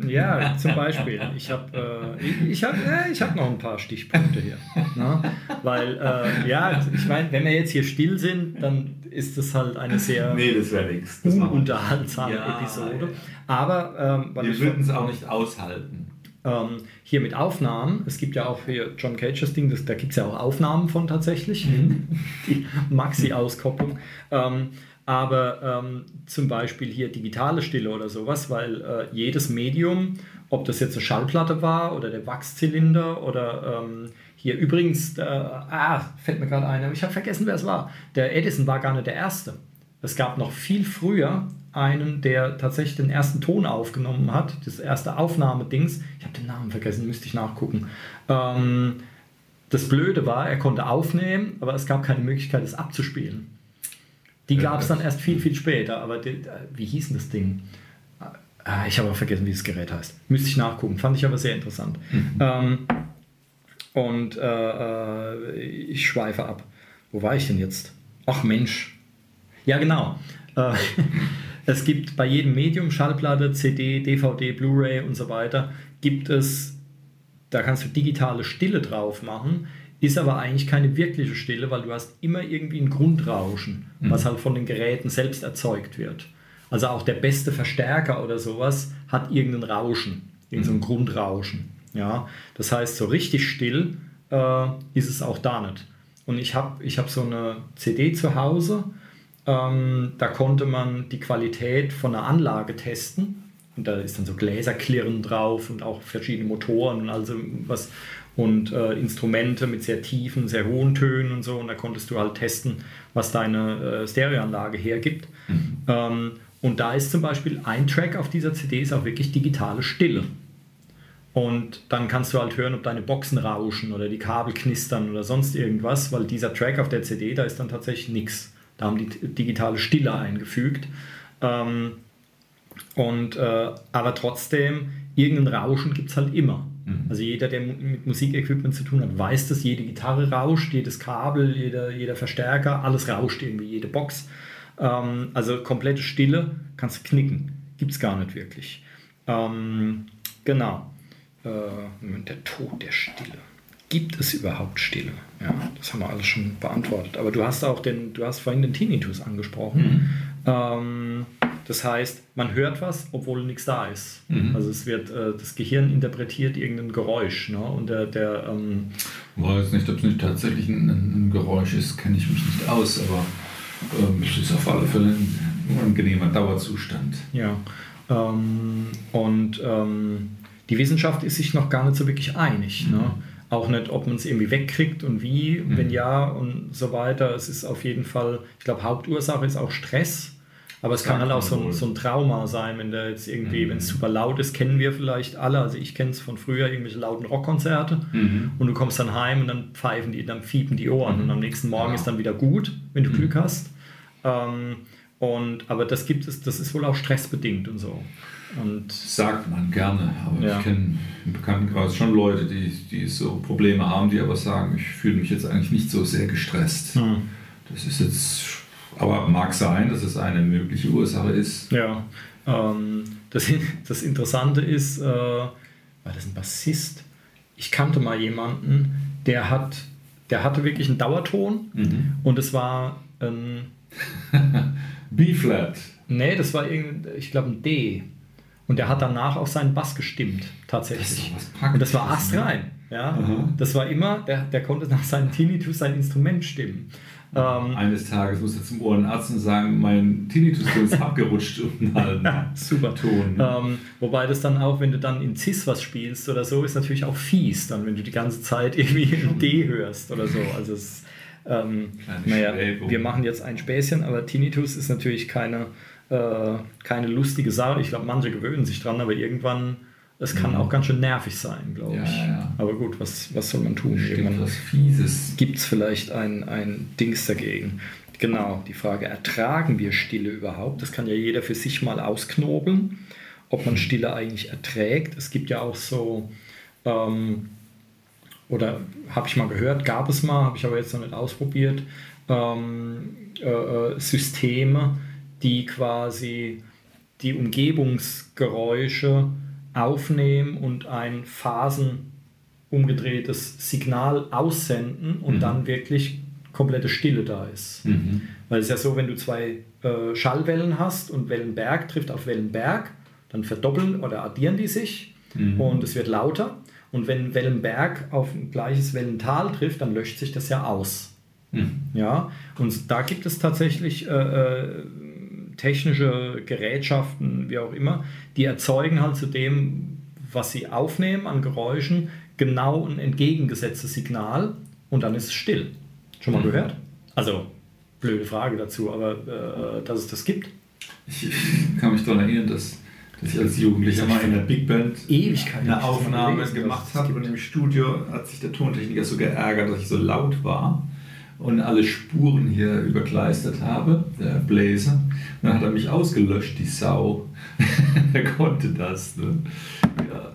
Speaker 3: ja, zum Beispiel. Ich habe äh, ich, ich hab, äh, ich hab noch ein paar Stichpunkte hier. Ne? Weil, äh, ja, ich meine, wenn wir jetzt hier still sind, dann ist das halt eine sehr
Speaker 2: nee, das nix.
Speaker 3: Das unterhaltsame ja, Episode. Aber
Speaker 2: ähm, wir würden es auch nicht aushalten
Speaker 3: ähm, hier mit Aufnahmen. Es gibt ja auch für John Cages Ding, das, da gibt es ja auch Aufnahmen von tatsächlich, mhm. die Maxi-Auskopplung. Ähm, aber ähm, zum Beispiel hier digitale Stille oder sowas, weil äh, jedes Medium, ob das jetzt eine Schallplatte war oder der Wachszylinder oder ähm, hier übrigens, äh, ah, fällt mir gerade ein, aber ich habe vergessen, wer es war. Der Edison war gar nicht der Erste. Es gab noch viel früher einen, der tatsächlich den ersten Ton aufgenommen hat, das erste Aufnahmedings. Ich habe den Namen vergessen, müsste ich nachgucken. Ähm, das Blöde war, er konnte aufnehmen, aber es gab keine Möglichkeit, es abzuspielen. Die gab es dann erst viel, viel später. Aber die, äh, wie hieß denn das Ding? Äh, ich habe auch vergessen, wie das Gerät heißt. Müsste ich nachgucken. Fand ich aber sehr interessant. Mhm. Ähm, und äh, äh ich schweife ab. Wo war ich denn jetzt? Ach Mensch. Ja, genau. Äh, Es gibt bei jedem Medium, Schallplatte, CD, DVD, Blu-ray und so weiter, gibt es, da kannst du digitale Stille drauf machen, ist aber eigentlich keine wirkliche Stille, weil du hast immer irgendwie ein Grundrauschen, mhm. was halt von den Geräten selbst erzeugt wird. Also auch der beste Verstärker oder sowas hat irgendein Rauschen, irgendein mhm. Grundrauschen. Ja? Das heißt, so richtig still äh, ist es auch da nicht. Und ich habe ich hab so eine CD zu Hause, ähm, da konnte man die Qualität von einer Anlage testen. Und da ist dann so Gläserklirren drauf und auch verschiedene Motoren und also was und äh, Instrumente mit sehr tiefen, sehr hohen Tönen und so. Und da konntest du halt testen, was deine äh, Stereoanlage hergibt. Mhm. Ähm, und da ist zum Beispiel ein Track auf dieser CD ist auch wirklich digitale Stille. Und dann kannst du halt hören, ob deine Boxen rauschen oder die Kabel knistern oder sonst irgendwas, weil dieser Track auf der CD, da ist dann tatsächlich nichts. Da haben die digitale Stille eingefügt. Ähm, und, äh, aber trotzdem, irgendein Rauschen gibt es halt immer. Mhm. Also jeder, der mit Musikequipment zu tun hat, weiß dass Jede Gitarre rauscht, jedes Kabel, jeder, jeder Verstärker, alles rauscht irgendwie, jede Box. Ähm, also komplette Stille kannst du knicken. Gibt es gar nicht wirklich. Ähm, genau. Äh, der Tod der Stille gibt es überhaupt Stille? Ja, das haben wir alles schon beantwortet. Aber du hast auch den, du hast vorhin den Tinnitus angesprochen. Mhm. Ähm, das heißt, man hört was, obwohl nichts da ist. Mhm. Also es wird, äh, das Gehirn interpretiert irgendein Geräusch. Ne? Und der, der ähm,
Speaker 2: weiß nicht, ob es nicht tatsächlich ein, ein Geräusch ist, kenne ich mich nicht aus, aber ähm, es ist auf alle Fälle ein unangenehmer Dauerzustand.
Speaker 3: Ja. Ähm, und ähm, die Wissenschaft ist sich noch gar nicht so wirklich einig. Ne? Auch nicht, ob man es irgendwie wegkriegt und wie,
Speaker 2: Mhm.
Speaker 3: wenn ja und so weiter. Es ist auf jeden Fall, ich glaube, Hauptursache ist auch Stress. Aber es kann halt auch so ein, so ein Trauma sein, wenn der jetzt irgendwie,
Speaker 2: Mhm.
Speaker 3: wenn es super laut ist, kennen wir vielleicht alle. Also ich kenne es von früher, irgendwelche lauten Rockkonzerte.
Speaker 2: Mhm.
Speaker 3: Und du kommst dann heim und dann pfeifen die, dann fiepen die Ohren.
Speaker 2: Mhm.
Speaker 3: Und am nächsten Morgen
Speaker 2: Ja.
Speaker 3: ist dann wieder gut, wenn du
Speaker 2: Mhm.
Speaker 3: Glück hast. Ähm, und, aber das gibt es, das ist wohl auch stressbedingt und so. Und
Speaker 2: Sagt man gerne, aber
Speaker 3: Ja.
Speaker 2: ich kenne im Bekanntenkreis schon Leute, die, die so Probleme haben, die aber sagen, ich fühle mich jetzt eigentlich nicht so sehr gestresst.
Speaker 3: hm,
Speaker 2: Das ist jetzt, aber mag sein, dass es eine mögliche Ursache ist.
Speaker 3: ja, ähm, das, das Interessante ist, äh, war das ein Bassist? Ich kannte mal jemanden, der hat, der hatte wirklich einen Dauerton
Speaker 2: Mhm.
Speaker 3: und es war ein
Speaker 2: B-Flat.
Speaker 3: Nee, das war irgend, ich glaube ein D. Und der hat danach auch seinen Bass gestimmt,
Speaker 2: Das
Speaker 3: tatsächlich.
Speaker 2: Praktisches.
Speaker 3: Und das war
Speaker 2: ne?
Speaker 3: astrein. Ja? Das war immer, der, der konnte nach seinem Tinnitus sein Instrument stimmen. Ähm,
Speaker 2: Eines Tages muss er zum Ohrenarzt und sagen, mein Tinnitus ist abgerutscht um einen halben
Speaker 3: super.
Speaker 2: Ton.
Speaker 3: Ähm, wobei das dann auch, wenn du dann in Cis was spielst oder so, ist natürlich auch fies, dann wenn du die ganze Zeit irgendwie ein D hörst oder so. Also es, ähm, naja,
Speaker 2: Schwelgung.
Speaker 3: wir machen jetzt ein Späßchen, aber Tinnitus ist natürlich keine, äh, keine lustige Sache. Ich glaube, manche gewöhnen sich dran, aber irgendwann, es kann
Speaker 2: Mhm.
Speaker 3: auch ganz schön nervig sein, glaube ich.
Speaker 2: ja, ja.
Speaker 3: Aber gut, was, was soll man tun?
Speaker 2: Stimmt,
Speaker 3: Irgendwann
Speaker 2: was Fieses.
Speaker 3: gibt es vielleicht ein, ein Dings dagegen. Genau, die Frage, ertragen wir Stille überhaupt? Das kann ja jeder für sich mal ausknobeln, ob man Stille eigentlich erträgt. Es gibt ja auch so, ähm, oder habe ich mal gehört, gab es mal, habe ich aber jetzt noch nicht ausprobiert, ähm, äh, äh, Systeme, die quasi die Umgebungsgeräusche aufnehmen und ein phasenumgedrehtes Signal aussenden und
Speaker 2: Mhm.
Speaker 3: dann wirklich komplette Stille da ist.
Speaker 2: Mhm.
Speaker 3: Weil es ist ja so, wenn du zwei äh, Schallwellen hast und Wellenberg trifft auf Wellenberg, dann verdoppeln oder addieren die sich
Speaker 2: Mhm.
Speaker 3: und es wird lauter. Und wenn Wellenberg auf ein gleiches Wellental trifft, dann löscht sich das ja aus.
Speaker 2: Mhm.
Speaker 3: Ja, und da gibt es tatsächlich äh, äh, technische Gerätschaften, wie auch immer, die erzeugen halt zu dem, was sie aufnehmen an Geräuschen, genau ein entgegengesetztes Signal und dann ist es still. Schon mal
Speaker 2: Mhm.
Speaker 3: gehört? Also, blöde Frage dazu, aber äh, dass es das gibt.
Speaker 2: Ich kann mich daran erinnern, dass, dass ich als Jugendlicher mal in der Big Band
Speaker 3: Ewigkeit.
Speaker 2: eine Aufnahme gemacht habe und im Studio hat sich der Tontechniker so geärgert, dass ich so laut war und alle Spuren hier überkleistert habe, der Bläser. Dann hat er mich ausgelöscht, die Sau. er konnte das. Ne? Ja.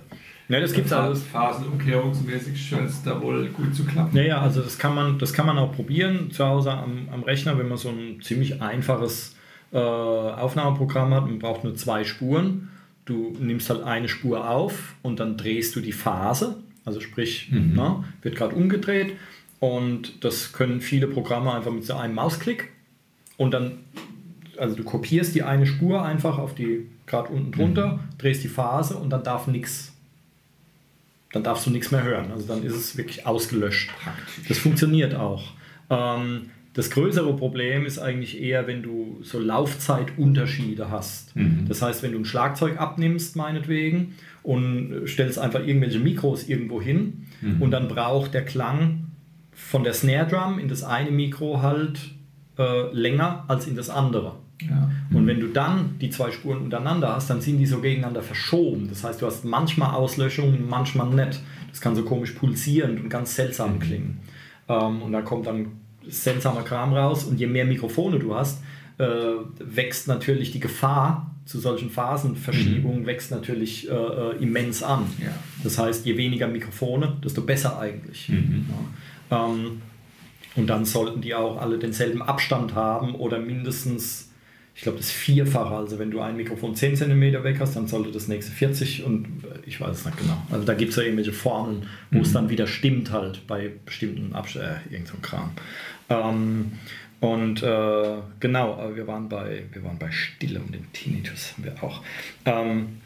Speaker 3: Ja, das gibt's alles.
Speaker 2: Phasenumkehrungsmäßig scheint es da wohl gut zu klappen.
Speaker 3: Ja, ja, also das kann man, das kann man auch probieren zu Hause am, am Rechner, wenn man so ein ziemlich einfaches äh, Aufnahmeprogramm hat. Man braucht nur zwei Spuren. Du nimmst halt eine Spur auf und dann drehst du die Phase. Also sprich,
Speaker 2: Mhm.
Speaker 3: na, wird gerade umgedreht. Und das können viele Programme einfach mit so einem Mausklick. Und dann, also du kopierst die eine Spur einfach auf die gerade unten drunter, drehst die Phase und dann darf nichts dann darfst du nichts mehr hören. Also dann ist es wirklich ausgelöscht. Das funktioniert auch. Ähm, das größere Problem ist eigentlich eher, wenn du so Laufzeitunterschiede hast.
Speaker 2: Mhm.
Speaker 3: Das heißt, wenn du ein Schlagzeug abnimmst, meinetwegen, und stellst einfach irgendwelche Mikros irgendwo hin
Speaker 2: Mhm.
Speaker 3: und dann braucht der Klang von der Snare Drum in das eine Mikro halt äh, länger als in das andere.
Speaker 2: Ja.
Speaker 3: Und wenn du dann die zwei Spuren untereinander hast, dann sind die so gegeneinander verschoben. Das heißt, du hast manchmal Auslöschungen, manchmal nicht. Das kann so komisch pulsierend und ganz seltsam klingen. Ähm, und da kommt dann seltsamer Kram raus. Und je mehr Mikrofone du hast, äh, wächst natürlich die Gefahr zu solchen Phasenverschiebungen, wächst natürlich äh, äh, immens an.
Speaker 2: Ja.
Speaker 3: Das heißt, je weniger Mikrofone, desto besser eigentlich.
Speaker 2: Mhm.
Speaker 3: Ja. Ähm, und dann sollten die auch alle denselben Abstand haben oder mindestens, ich glaube, das Vierfache. Also wenn du ein Mikrofon 10 cm weg hast, dann sollte das nächste 40 und ich weiß es nicht genau. Also da gibt es ja irgendwelche Formeln, wo es dann wieder stimmt halt bei bestimmten Abständen, äh, irgend so ein Kram. Ähm, und äh, genau, aber wir waren bei, wir waren bei Stille und dem Tinnitus haben wir auch. Ähm,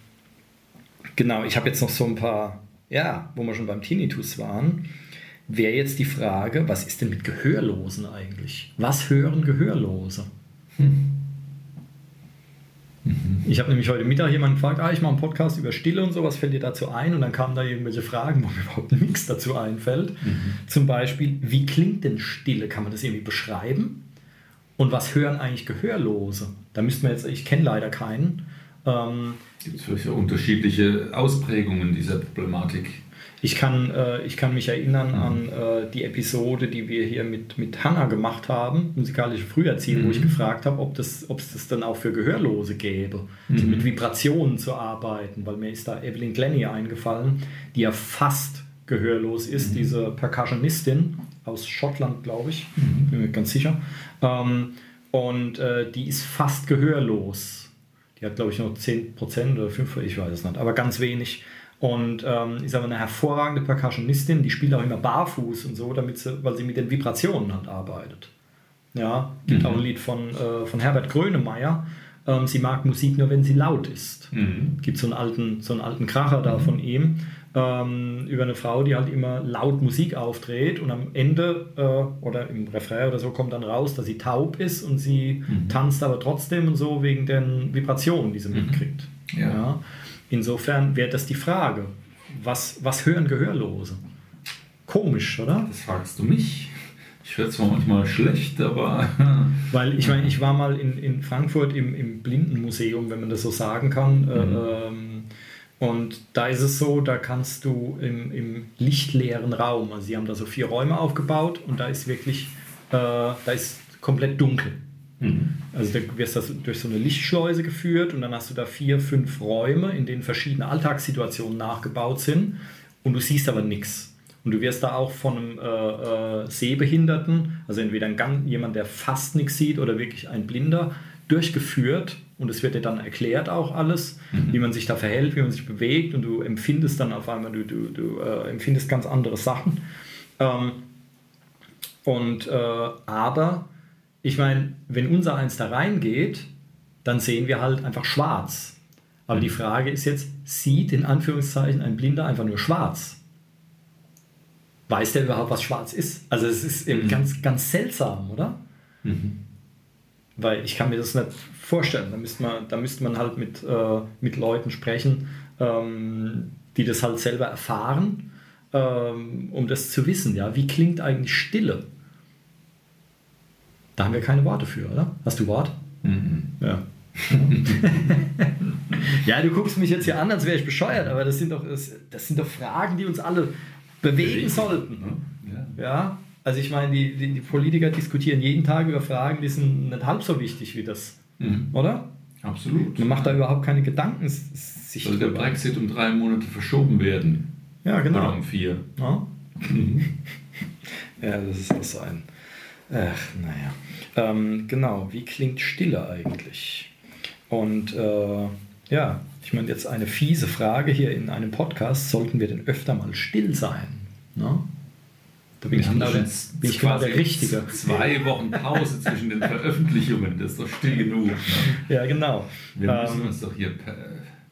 Speaker 3: genau, ich habe jetzt noch so ein paar, ja, wo wir schon beim Tinnitus waren wäre jetzt die Frage, was ist denn mit Gehörlosen eigentlich? Was hören Gehörlose?
Speaker 2: Mhm.
Speaker 3: Ich habe nämlich heute Mittag jemanden gefragt, ah, ich mache einen Podcast über Stille und so, was fällt dir dazu ein? Und dann kamen da irgendwelche Fragen, wo mir überhaupt nichts dazu einfällt. Mhm. Zum Beispiel, wie klingt denn Stille? Kann man das irgendwie beschreiben? Und was hören eigentlich Gehörlose? Da müssten wir jetzt, ich kenne leider keinen.
Speaker 2: Ähm, Gibt es vielleicht unterschiedliche Ausprägungen dieser Problematik?
Speaker 3: Ich kann, äh, ich kann mich erinnern mhm. an äh, die Episode, die wir hier mit, mit Hannah gemacht haben, musikalische Früherziehung, mhm. wo ich mhm. gefragt habe, ob, das, ob es das dann auch für Gehörlose gäbe, mhm. mit Vibrationen zu arbeiten, weil mir ist da Evelyn Glennie eingefallen, die ja fast gehörlos ist, mhm. diese Percussionistin aus Schottland, glaube ich, mhm. bin mir ganz sicher. Ähm, und äh, die ist fast gehörlos. Die hat, glaube ich, nur 10% oder 5%, ich weiß es nicht, aber ganz wenig. Und ähm, ist aber eine hervorragende Percussionistin, die spielt auch immer barfuß und so, damit sie, weil sie mit den Vibrationen halt arbeitet. Ja, gibt mhm. auch ein Lied von, äh, von Herbert Grönemeyer. Ähm, sie mag Musik nur, wenn sie laut ist. Mhm. Gibt so einen alten, so einen alten Kracher da mhm. von ihm ähm, über eine Frau, die halt immer laut Musik aufdreht und am Ende äh, oder im Refrain oder so kommt dann raus, dass sie taub ist und sie mhm. tanzt aber trotzdem und so wegen den Vibrationen, die sie mhm. mitkriegt. Ja. ja. Insofern wäre das die Frage. Was, was hören Gehörlose? Komisch, oder?
Speaker 2: Das fragst du mich. Ich höre zwar manchmal schlecht, aber.
Speaker 3: Weil ich meine, ich war mal in, in Frankfurt im, im Blindenmuseum, wenn man das so sagen kann. Äh, mhm. Ähm, und da ist es so, da kannst du im, im lichtleeren Raum, also sie haben da so vier Räume aufgebaut und da ist wirklich, äh, da ist komplett dunkel. Mhm. Also da wirst du durch so eine Lichtschleuse geführt und dann hast du da vier, fünf Räume, in denen verschiedene Alltagssituationen nachgebaut sind und du siehst aber nichts. Und du wirst da auch von einem äh, äh, Sehbehinderten, also entweder ein, jemand, der fast nichts sieht oder wirklich ein Blinder, durchgeführt und es wird dir dann erklärt auch alles, mhm. wie man sich da verhält, wie man sich bewegt und du empfindest dann auf einmal, du, du, du äh, empfindest ganz andere Sachen. Ähm, und äh, aber ich meine, wenn unser eins da reingeht, dann sehen wir halt einfach schwarz. Aber die Frage ist jetzt, sieht in Anführungszeichen ein Blinder einfach nur schwarz? Weiß der überhaupt, was schwarz ist? Also es ist eben mhm. ganz, ganz seltsam, oder? Mhm. Weil ich kann mir das nicht vorstellen. Da müsste man, da müsste man halt mit, äh, mit Leuten sprechen, ähm, die das halt selber erfahren, ähm, um das zu wissen. Ja? Wie klingt eigentlich Stille? Da haben wir keine Worte für, oder? Hast du Wort? Mhm. Ja. ja, du guckst mich jetzt hier an, als wäre ich bescheuert, aber das sind doch, das, das sind doch Fragen, die uns alle bewegen sollten. Ne? Ja. ja. Also ich meine, die, die, die, Politiker diskutieren jeden Tag über Fragen, die sind nicht halb so wichtig wie das, mhm. oder?
Speaker 2: Absolut.
Speaker 3: Man macht da überhaupt keine Gedanken sich
Speaker 2: Soll der Brexit um drei Monate verschoben werden?
Speaker 3: Ja, genau.
Speaker 2: Oder um vier.
Speaker 3: Ja, mhm. ja das ist auch so ein Ach, naja. Ähm, genau, wie klingt Stille eigentlich? Und äh, ja, ich meine jetzt eine fiese Frage hier in einem Podcast, sollten wir denn öfter mal still sein? Ne?
Speaker 2: Da bin ich, genau der, bin ich genau der Richtige. Zwei Wochen Pause zwischen den Veröffentlichungen, das ist doch still genug. Ne?
Speaker 3: Ja, genau.
Speaker 2: Wir müssen ähm, uns doch hier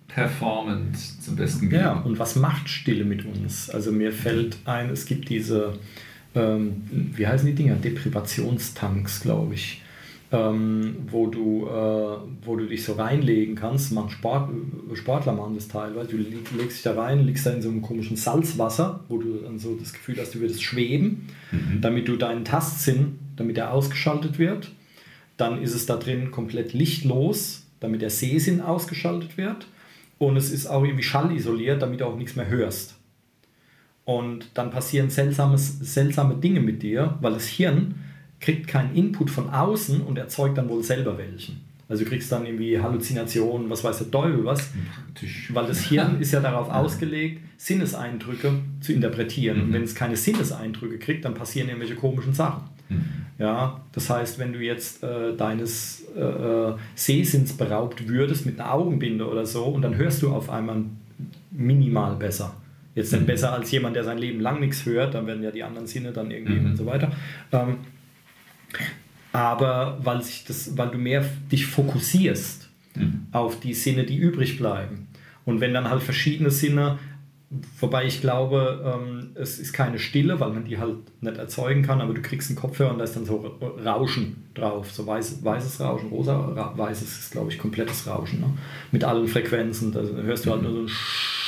Speaker 2: performant zum Besten
Speaker 3: geben. Ja, und was macht Stille mit uns? Also mir fällt ein, es gibt diese ähm, wie heißen die Dinger? Deprivationstanks, glaube ich. Ähm, wo, du, äh, wo du dich so reinlegen kannst. Man Sport, Sportler machen das teilweise. Du legst dich da rein, liegst da in so einem komischen Salzwasser, wo du dann so das Gefühl hast, du würdest schweben, mhm. damit du deinen Tastsinn, damit er ausgeschaltet wird. Dann ist es da drin komplett lichtlos, damit der Sehsinn ausgeschaltet wird. Und es ist auch irgendwie schallisoliert, damit du auch nichts mehr hörst. Und dann passieren seltsames, seltsame Dinge mit dir, weil das Hirn kriegt keinen Input von außen und erzeugt dann wohl selber welchen. Also du kriegst dann irgendwie Halluzinationen, was weiß der Teufel was. Praktisch. Weil das Hirn ist ja darauf ausgelegt, Sinneseindrücke zu interpretieren. Mhm. Und wenn es keine Sinneseindrücke kriegt, dann passieren irgendwelche komischen Sachen. Mhm. Ja, das heißt, wenn du jetzt äh, deines äh, äh Sehsinns beraubt würdest mit einer Augenbinde oder so und dann hörst du auf einmal minimal besser. Jetzt nicht mhm. besser als jemand, der sein Leben lang nichts hört, dann werden ja die anderen Sinne dann irgendwie mhm. und so weiter. Ähm, aber weil, sich das, weil du mehr dich fokussierst mhm. auf die Sinne, die übrig bleiben. Und wenn dann halt verschiedene Sinne Wobei ich glaube, ähm, es ist keine Stille, weil man die halt nicht erzeugen kann, aber du kriegst einen Kopfhörer und da ist dann so Rauschen drauf, so weiß, weißes Rauschen, rosa, ra weißes ist, glaube ich, komplettes Rauschen, ne? mit allen Frequenzen, da hörst du halt nur so ein Sch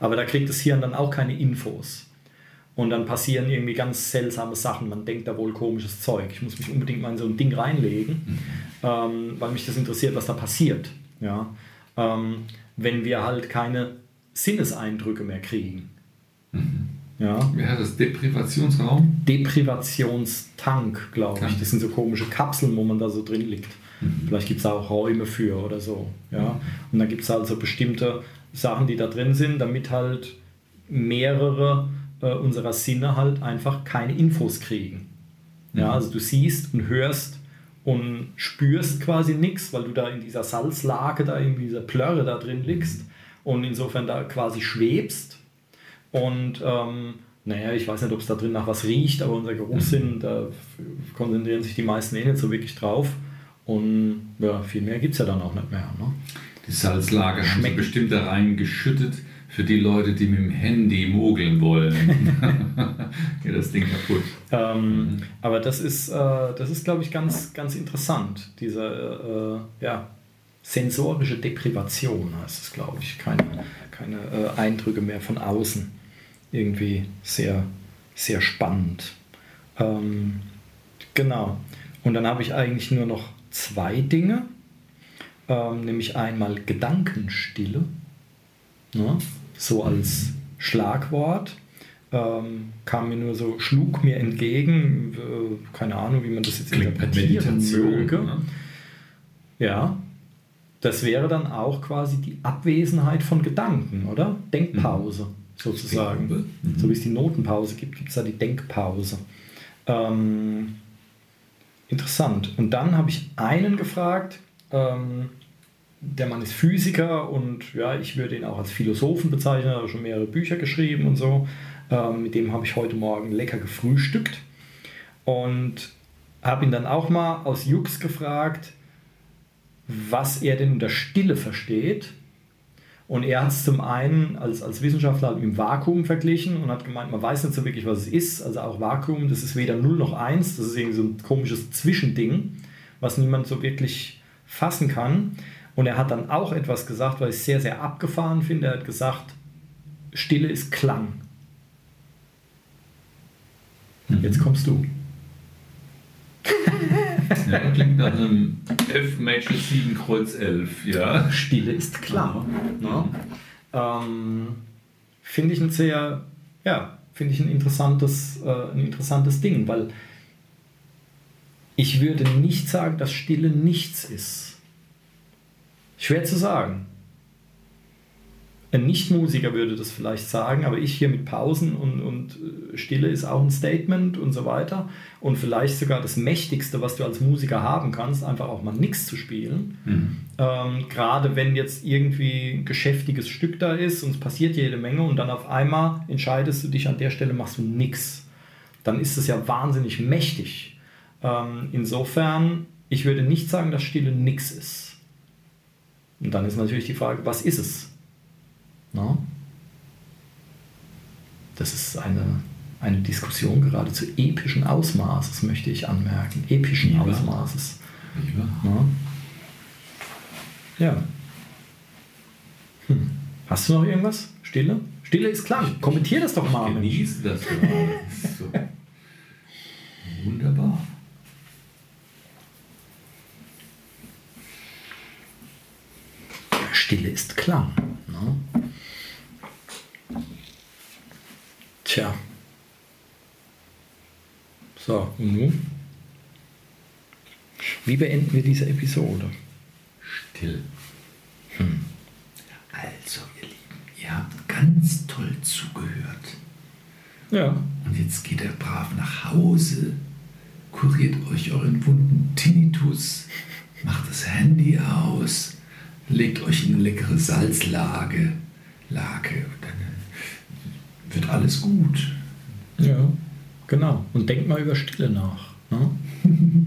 Speaker 3: aber da kriegt das Hirn dann auch keine Infos. Und dann passieren irgendwie ganz seltsame Sachen, man denkt da wohl komisches Zeug. Ich muss mich unbedingt mal in so ein Ding reinlegen, mhm. ähm, weil mich das interessiert, was da passiert. Ja? Ähm, wenn wir halt keine Sinneseindrücke mehr kriegen.
Speaker 2: Mhm. Ja. Wie heißt das? Deprivationsraum?
Speaker 3: Deprivationstank, glaube ich. Das sind so komische Kapseln, wo man da so drin liegt. Mhm. Vielleicht gibt es auch Räume für oder so. Ja. Und dann gibt es halt so bestimmte Sachen, die da drin sind, damit halt mehrere äh, unserer Sinne halt einfach keine Infos kriegen. Ja, mhm. also du siehst und hörst und spürst quasi nichts, weil du da in dieser Salzlage, da in dieser Plörre da drin liegst und insofern da quasi schwebst. Und ähm, naja, ich weiß nicht, ob es da drin nach was riecht, aber unser Geruchssinn, da konzentrieren sich die meisten eh nicht so wirklich drauf. Und ja, viel mehr gibt es ja dann auch nicht mehr. Ne?
Speaker 2: Die Salzlage Schmeckt. haben sie bestimmt da reingeschüttet für die Leute, die mit dem Handy mogeln wollen. Geht das Ding kaputt.
Speaker 3: Ähm, mhm. Aber das ist, äh, das ist glaube ich, ganz, ganz interessant. Diese, äh, ja, sensorische Deprivation heißt es, glaube ich. Keine, keine äh, Eindrücke mehr von außen. Irgendwie sehr, sehr spannend. Ähm, genau. Und dann habe ich eigentlich nur noch zwei Dinge. Ähm, nämlich einmal Gedankenstille. Ne? So als Schlagwort. Ähm, kam mir nur so, schlug mir entgegen, äh, keine Ahnung, wie man das jetzt
Speaker 2: Klingt interpretieren möge. Ne?
Speaker 3: Ja, das wäre dann auch quasi die Abwesenheit von Gedanken, oder? Denkpause mhm. sozusagen. Mhm. So wie es die Notenpause gibt, gibt es da die Denkpause. Ähm, interessant. Und dann habe ich einen gefragt, ähm, der Mann ist Physiker und ja, ich würde ihn auch als Philosophen bezeichnen, er hat schon mehrere Bücher geschrieben und so. Ähm, mit dem habe ich heute Morgen lecker gefrühstückt und habe ihn dann auch mal aus Jux gefragt, was er denn unter Stille versteht. Und er hat es zum einen als, als Wissenschaftler halt mit dem Vakuum verglichen und hat gemeint, man weiß nicht so wirklich, was es ist. Also auch Vakuum, das ist weder 0 noch 1, das ist irgendwie so ein komisches Zwischending, was niemand so wirklich fassen kann. Und er hat dann auch etwas gesagt, was ich sehr, sehr abgefahren finde. Er hat gesagt, Stille ist Klang. Jetzt kommst du.
Speaker 2: Ja, klingt nach einem F Major 7 Kreuz 11, ja.
Speaker 3: Stille ist klar. Ne? Ähm, finde ich ein sehr, ja, finde ich ein interessantes, äh, ein interessantes Ding, weil ich würde nicht sagen, dass Stille nichts ist. Schwer zu sagen. Ein Nichtmusiker würde das vielleicht sagen, aber ich hier mit Pausen und, und äh, Stille ist auch ein Statement und so weiter. Und vielleicht sogar das Mächtigste, was du als Musiker haben kannst, einfach auch mal nichts zu spielen. Mhm. Ähm, Gerade wenn jetzt irgendwie ein geschäftiges Stück da ist und es passiert jede Menge und dann auf einmal entscheidest du dich an der Stelle, machst du nichts. Dann ist es ja wahnsinnig mächtig. Ähm, insofern, ich würde nicht sagen, dass Stille nichts ist. Und dann ist natürlich die Frage, was ist es? No? Das ist eine, eine Diskussion geradezu epischen Ausmaßes, möchte ich anmerken. Epischen Lieber. Ausmaßes. Lieber. No? Ja. Hm. Hast du noch irgendwas? Stille? Stille ist klar. Kommentier das doch mal.
Speaker 2: Genieße das gerade. so. Wunderbar.
Speaker 3: Stille ist Klang. Ne? Tja. So, und nun? Wie beenden wir diese Episode?
Speaker 2: Still. Hm. Also, ihr Lieben, ihr habt ganz toll zugehört.
Speaker 3: Ja.
Speaker 2: Und jetzt geht er brav nach Hause, kuriert euch euren wunden Tinnitus, macht das Handy aus, legt euch in eine leckere Salzlage, Lage, dann wird alles gut.
Speaker 3: Ja, genau. Und denkt mal über Stille nach. Ne?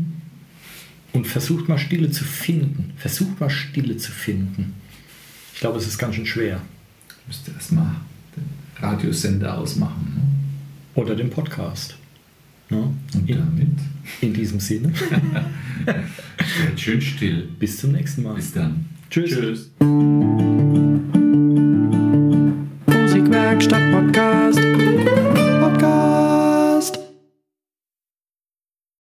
Speaker 3: Und versucht mal Stille zu finden. Versucht mal Stille zu finden. Ich glaube, es ist ganz schön schwer.
Speaker 2: Müsste erst mal Radiosender ausmachen. Ne?
Speaker 3: Oder den Podcast. Ja,
Speaker 2: Und
Speaker 3: in,
Speaker 2: damit
Speaker 3: in diesem Sinne.
Speaker 2: schön still.
Speaker 3: Bis zum nächsten Mal.
Speaker 2: Bis dann.
Speaker 3: Tschüss.
Speaker 2: Tschüss.